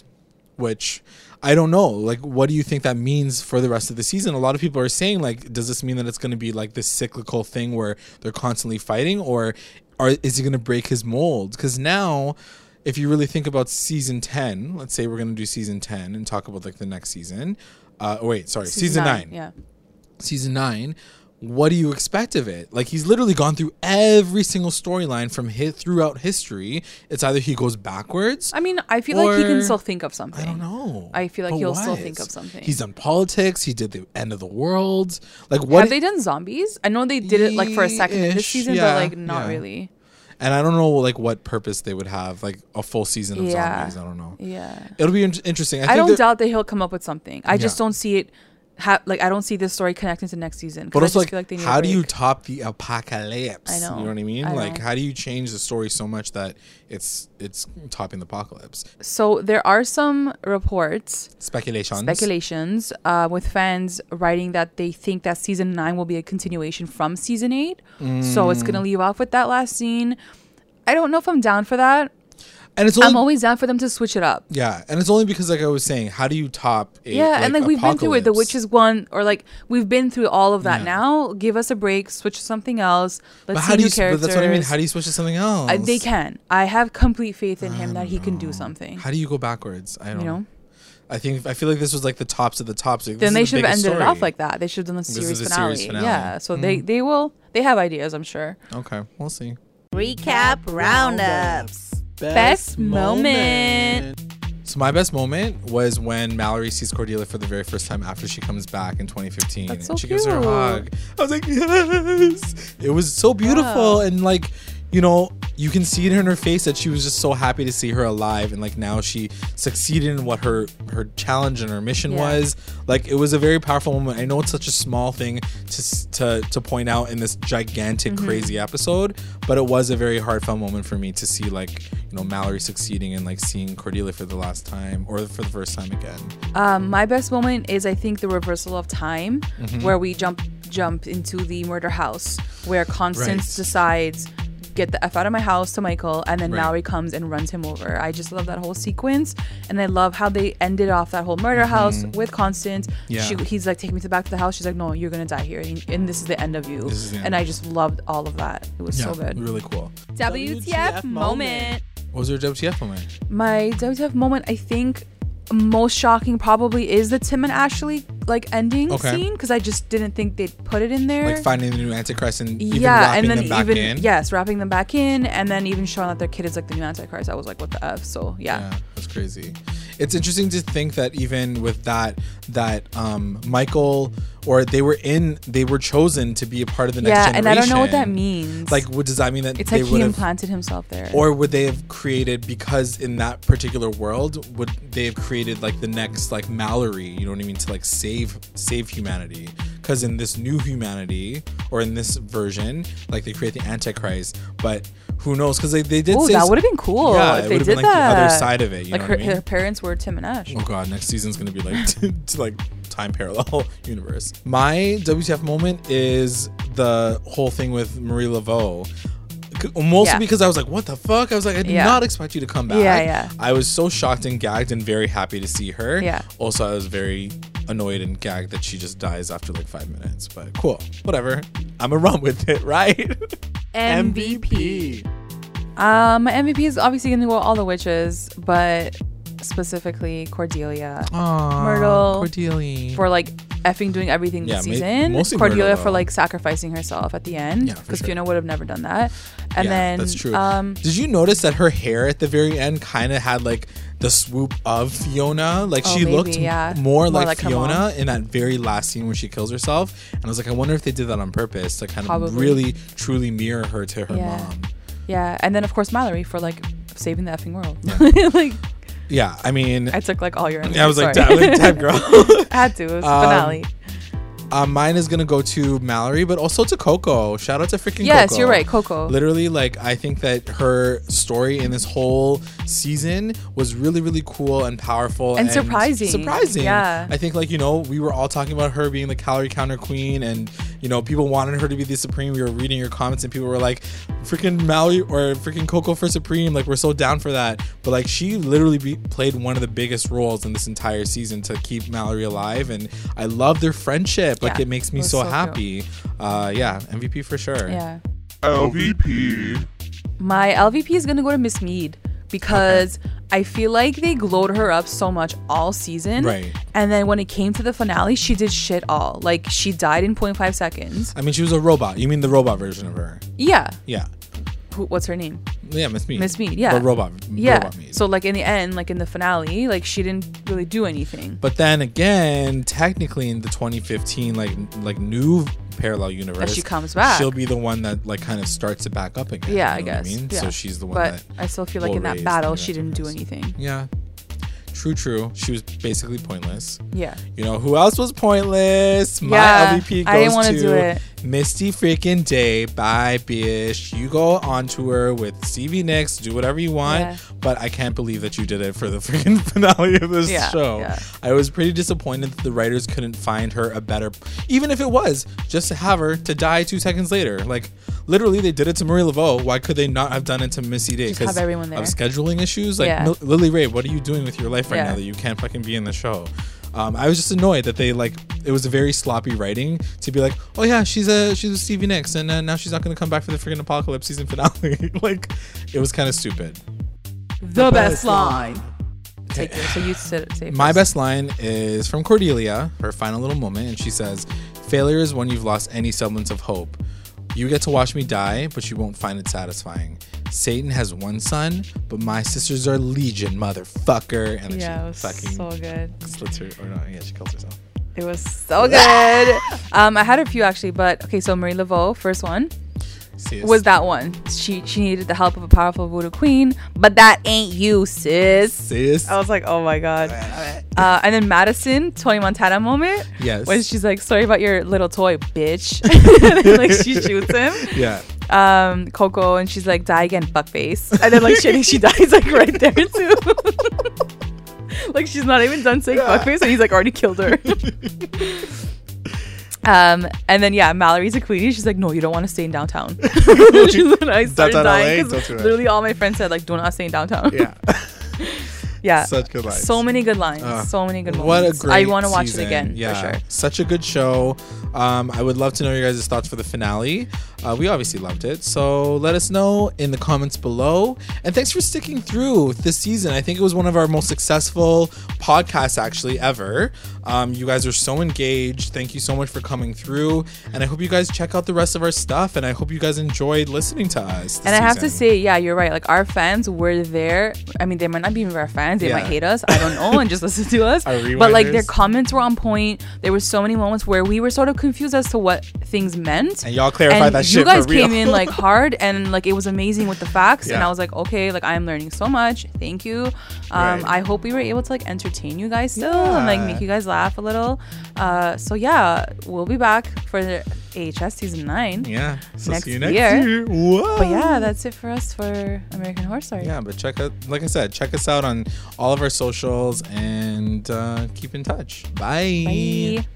Which i don't know like what do you think that means for the rest of the season? A lot of people are saying like does this mean that it's going to be like this cyclical thing where they're constantly fighting or are is he going to break his mold? Because now if you really think about season 10 let's say we're going to do season 10 and talk about like the next season uh oh, wait sorry season, 9 Yeah. season nine, what do you expect of it? Like he's literally gone through every single storyline from hit throughout history. It's either he goes backwards. I mean, I feel like he can still think of something. I don't know. I feel like But he'll still think of something. He's done politics. He did the end of the world. Like what? Have they done zombies? I know they did it like for a second in this season, yeah, but like not yeah. really. and I don't know like what purpose they would have like a full season of Yeah. zombies. I don't know. Yeah. It'll be in- interesting. I, I, don't doubt that he'll come up with something. I just don't see it. Ha- like I don't see this story connecting to next season. But also, like, need how do you top the apocalypse? I know. You know what I mean? I like, know. how do you change the story so much that it's it's topping the apocalypse? So there are some reports, Speculations. speculations, uh, with fans writing that they think that season nine will be a continuation from season eight. So it's Mm. gonna leave off with that last scene. I don't know if I'm down for that. And it's only I'm always down for them to switch it up. yeah, and it's only because like I was saying, how do you top? A, Yeah, and like we've been through it. The apocalypse? witches one, or like we've been through all of that. Yeah. Now, give us a break, switch to something else. Let's But see how do new you? But characters. that's what I mean. How do you switch to something else? Uh, they can. I have complete faith in him that he don't can do something. How do you go backwards? I don't You know, I think I feel like this was like the tops of the tops. Like, then they this is the should have biggest ended it off like that. They should have done the This is series finale. series finale. Yeah, so they Mhm. they will they have ideas, I'm sure. Okay, we'll see. Recap roundups. Best moment. So my best moment was when Mallory sees Cordelia for the very first time after she comes back in 2015. That's so and she gives her a hug. I was like, yes. It was so beautiful Wow. and like, you know, you can see it in her face that she was just so happy to see her alive and like now she succeeded in what her her challenge and her mission Yeah. was. Like it was a very powerful moment. I know it's such a small thing to to to point out in this gigantic Mm-hmm. crazy episode, but it was a very heartfelt moment for me to see like, you know, Mallory succeeding and like seeing Cordelia for the last time or for the first time again. Um, my best moment is I think the reversal of time, Mm-hmm. where we jump jump into the murder house, where Constance Right. decides get the f out of my house to Michael, and then Right. Mallory comes and runs him over. I just love that whole sequence, and I love how they ended off that whole murder house with Constance. Mm-hmm. Yeah. She, he's like, take me to back to the house. She's like, no, you're gonna die here, and, and this is the end of you. This is the end. And I just loved all of that. It was so good. Really cool. WTF moment. What was your WTF moment? My WTF moment, I think, most shocking probably is the Tim and Ashley like ending Okay. scene because I just didn't think they'd put it in there. Like finding the new Antichrist and even yeah, wrapping and then them back even in. yes, wrapping them back in, and then even showing that their kid is like the new Antichrist. I was like, what the f? So yeah, Yeah, that's crazy. It's interesting to think that even with that, that um, Michael or they were in, they were chosen to be a part of the next yeah, generation. and I don't know what that means. Like, what does that mean that it's they like he implanted himself there. or would they have created because in that particular world would they have created like the next like Mallory? You know what I mean to like save save humanity. Because in this new humanity or in this version, like they create the Antichrist, but who knows? Because they, they did oh, say that would have been cool Yeah, if it would have been like that. the other side of it. You like know her, what I mean? her parents were Tim and Ash. Oh god, next season's gonna be like to, like time parallel universe. My WTF moment is the whole thing with Marie Laveau. Mostly Yeah. because I was like, "What the fuck?" I was like, "I did Yeah. not expect you to come back." Yeah, yeah. I was so shocked and gagged and very happy to see her. Yeah. Also, I was very annoyed and gagged that she just dies after like five minutes. But cool, whatever. I'm a run with it, right? MVP. Um, my MVP is obviously gonna go all the witches, but specifically Cordelia Aww, Myrtle. Cordelia. for like effing doing everything Yeah, this ma- season. mostly Cordelia Myrtle, for like sacrificing herself at the end Yeah, because sure. Fiona would have never done that. And yeah, then that's true. Um, Did you notice that her hair at the very end kind of had like the swoop of Fiona? Like Oh, she maybe, looked yeah. more, More like, like Fiona in that very last scene where she kills herself. And I was like, I wonder if they did that on purpose to kind of really truly mirror her to her Yeah. mom. yeah, and then of course Mallory for like saving the effing world. like Yeah, I mean, I took like all your. Energy. I was like, damn girl. Had to. It was Um, finale. Um, mine is gonna go to Mallory, but also to Coco. Shout out to freaking Yes, Coco. you're right, Coco. Literally, like I think that her story in this whole season was really, really cool and powerful And surprising. Surprising, Yeah. I think like you know we were all talking about her being the calorie counter queen, and you know people wanted her to be the supreme. We were reading your comments, and people were like, "Freaking Mallory or freaking Coco for supreme!" Like we're so down for that. But like she literally be, played one of the biggest roles in this entire season to keep Mallory alive, and I love their friendship. Like Yeah, it makes me it so, so cute. happy. Uh, yeah, MVP for sure. Yeah. LVP. My LVP is gonna go to Miss Mead because I feel like they glowed her up so much all season. Right. And then when it came to the finale, she did shit all. Like she died in 0.5 seconds. I mean, she was a robot. You mean the robot version of her? Yeah. Yeah. Who, what's her name? Yeah, Miss Mead. Miss Mead, yeah. But robot. Yeah. Robot Mead. So like in the end, like in the finale, like she didn't really do anything. but then again, technically in the 2015 like like new parallel universe, she comes back. She'll be the one that like kind of starts it back up again. Yeah, you know I what guess. mean, Yeah. so she's the one But that. I still feel like in that battle, she didn't do anything. Yeah. True, true. She was basically pointless. Yeah. You know who else was pointless? My Yeah, LVP goes I didn't wanna to do it. Misty freaking Day. Bye, bitch. You go on tour with Stevie Nicks. Do whatever you want. Yeah. But I can't believe that you did it for the freaking finale of this Yeah, show. yeah. I was pretty disappointed that the writers couldn't find her a better, even if it was just to have her to die two seconds later. Like literally, they did it to Marie Laveau. Why could they not have done it to Missy Day? Have of scheduling issues. Like. Lily Rabe, what are you doing with your life right now that you can't fucking be in the show? Um, I was just annoyed that they like it was a very sloppy writing to be like, oh yeah, she's a she's a Stevie Nicks, and uh, now she's not gonna come back for the freaking apocalypse season finale. like, it was kind of stupid. The best line. take yours. So you sit, say My first. best line is from Cordelia, her final little moment, and she says, Failure is when you've lost any semblance of hope. You get to watch me die, but you won't find it satisfying. Satan has one son, but my sisters are legion, motherfucker. And then Yeah, it was fucking so good. slits her, or no, yeah, she kills herself. It was so good. um, I had a few actually, but okay. So Marie Laveau, first one See, was that one. She she needed the help of a powerful voodoo queen, but that ain't you, sis. Sis. I was like, oh my god. Uh, and then Madison, Tony Montana moment. Yes. When she's like, sorry about your little toy, bitch. like she shoots him. Yeah. Um, Coco, and she's like, die again, fuckface. And then like she, she dies like right there too. like she's not even done saying fuckface, and he's like already killed her. Um, and then yeah, Mallory's a queenie. She's like, no, you don't want to stay in downtown. She's when I started Downtown dying LA? 'cause Don't do that. literally all my friends said like, do not stay in downtown. Yeah. Yeah. Such good lines. So many good lines. Uh, so many good What a great I want to watch season. it again Yeah, for sure. Such a good show. Um, I would love to know your guys' thoughts for the finale. Uh, we obviously loved it. So let us know in the comments below. And thanks for sticking through this season. I think it was one of our most successful podcasts actually ever. Um, you guys are so engaged. Thank you so much for coming through. And I hope you guys check out the rest of our stuff. And I hope you guys enjoyed listening to us. And I have to say, yeah, you're right. Like our fans were there. I mean, they might not be even our fans. They Yeah. might hate us. I don't know, and just listen to us. But like their comments were on point. There were so many moments where we were sort of confused as to what things meant. And y'all clarified and that you shit guys for real. You guys came in like hard and like it was amazing with the facts and i was like okay like i'm learning so much thank you um Right. i hope we were able to like entertain you guys still and like make you guys laugh a little uh so yeah we'll be back for the ahs season 9 Yeah. So next see you next year. year. Whoa. but yeah that's it for us for american horror story Yeah, but check out, like I said, check us out on all of our socials and uh, keep in touch. Bye. bye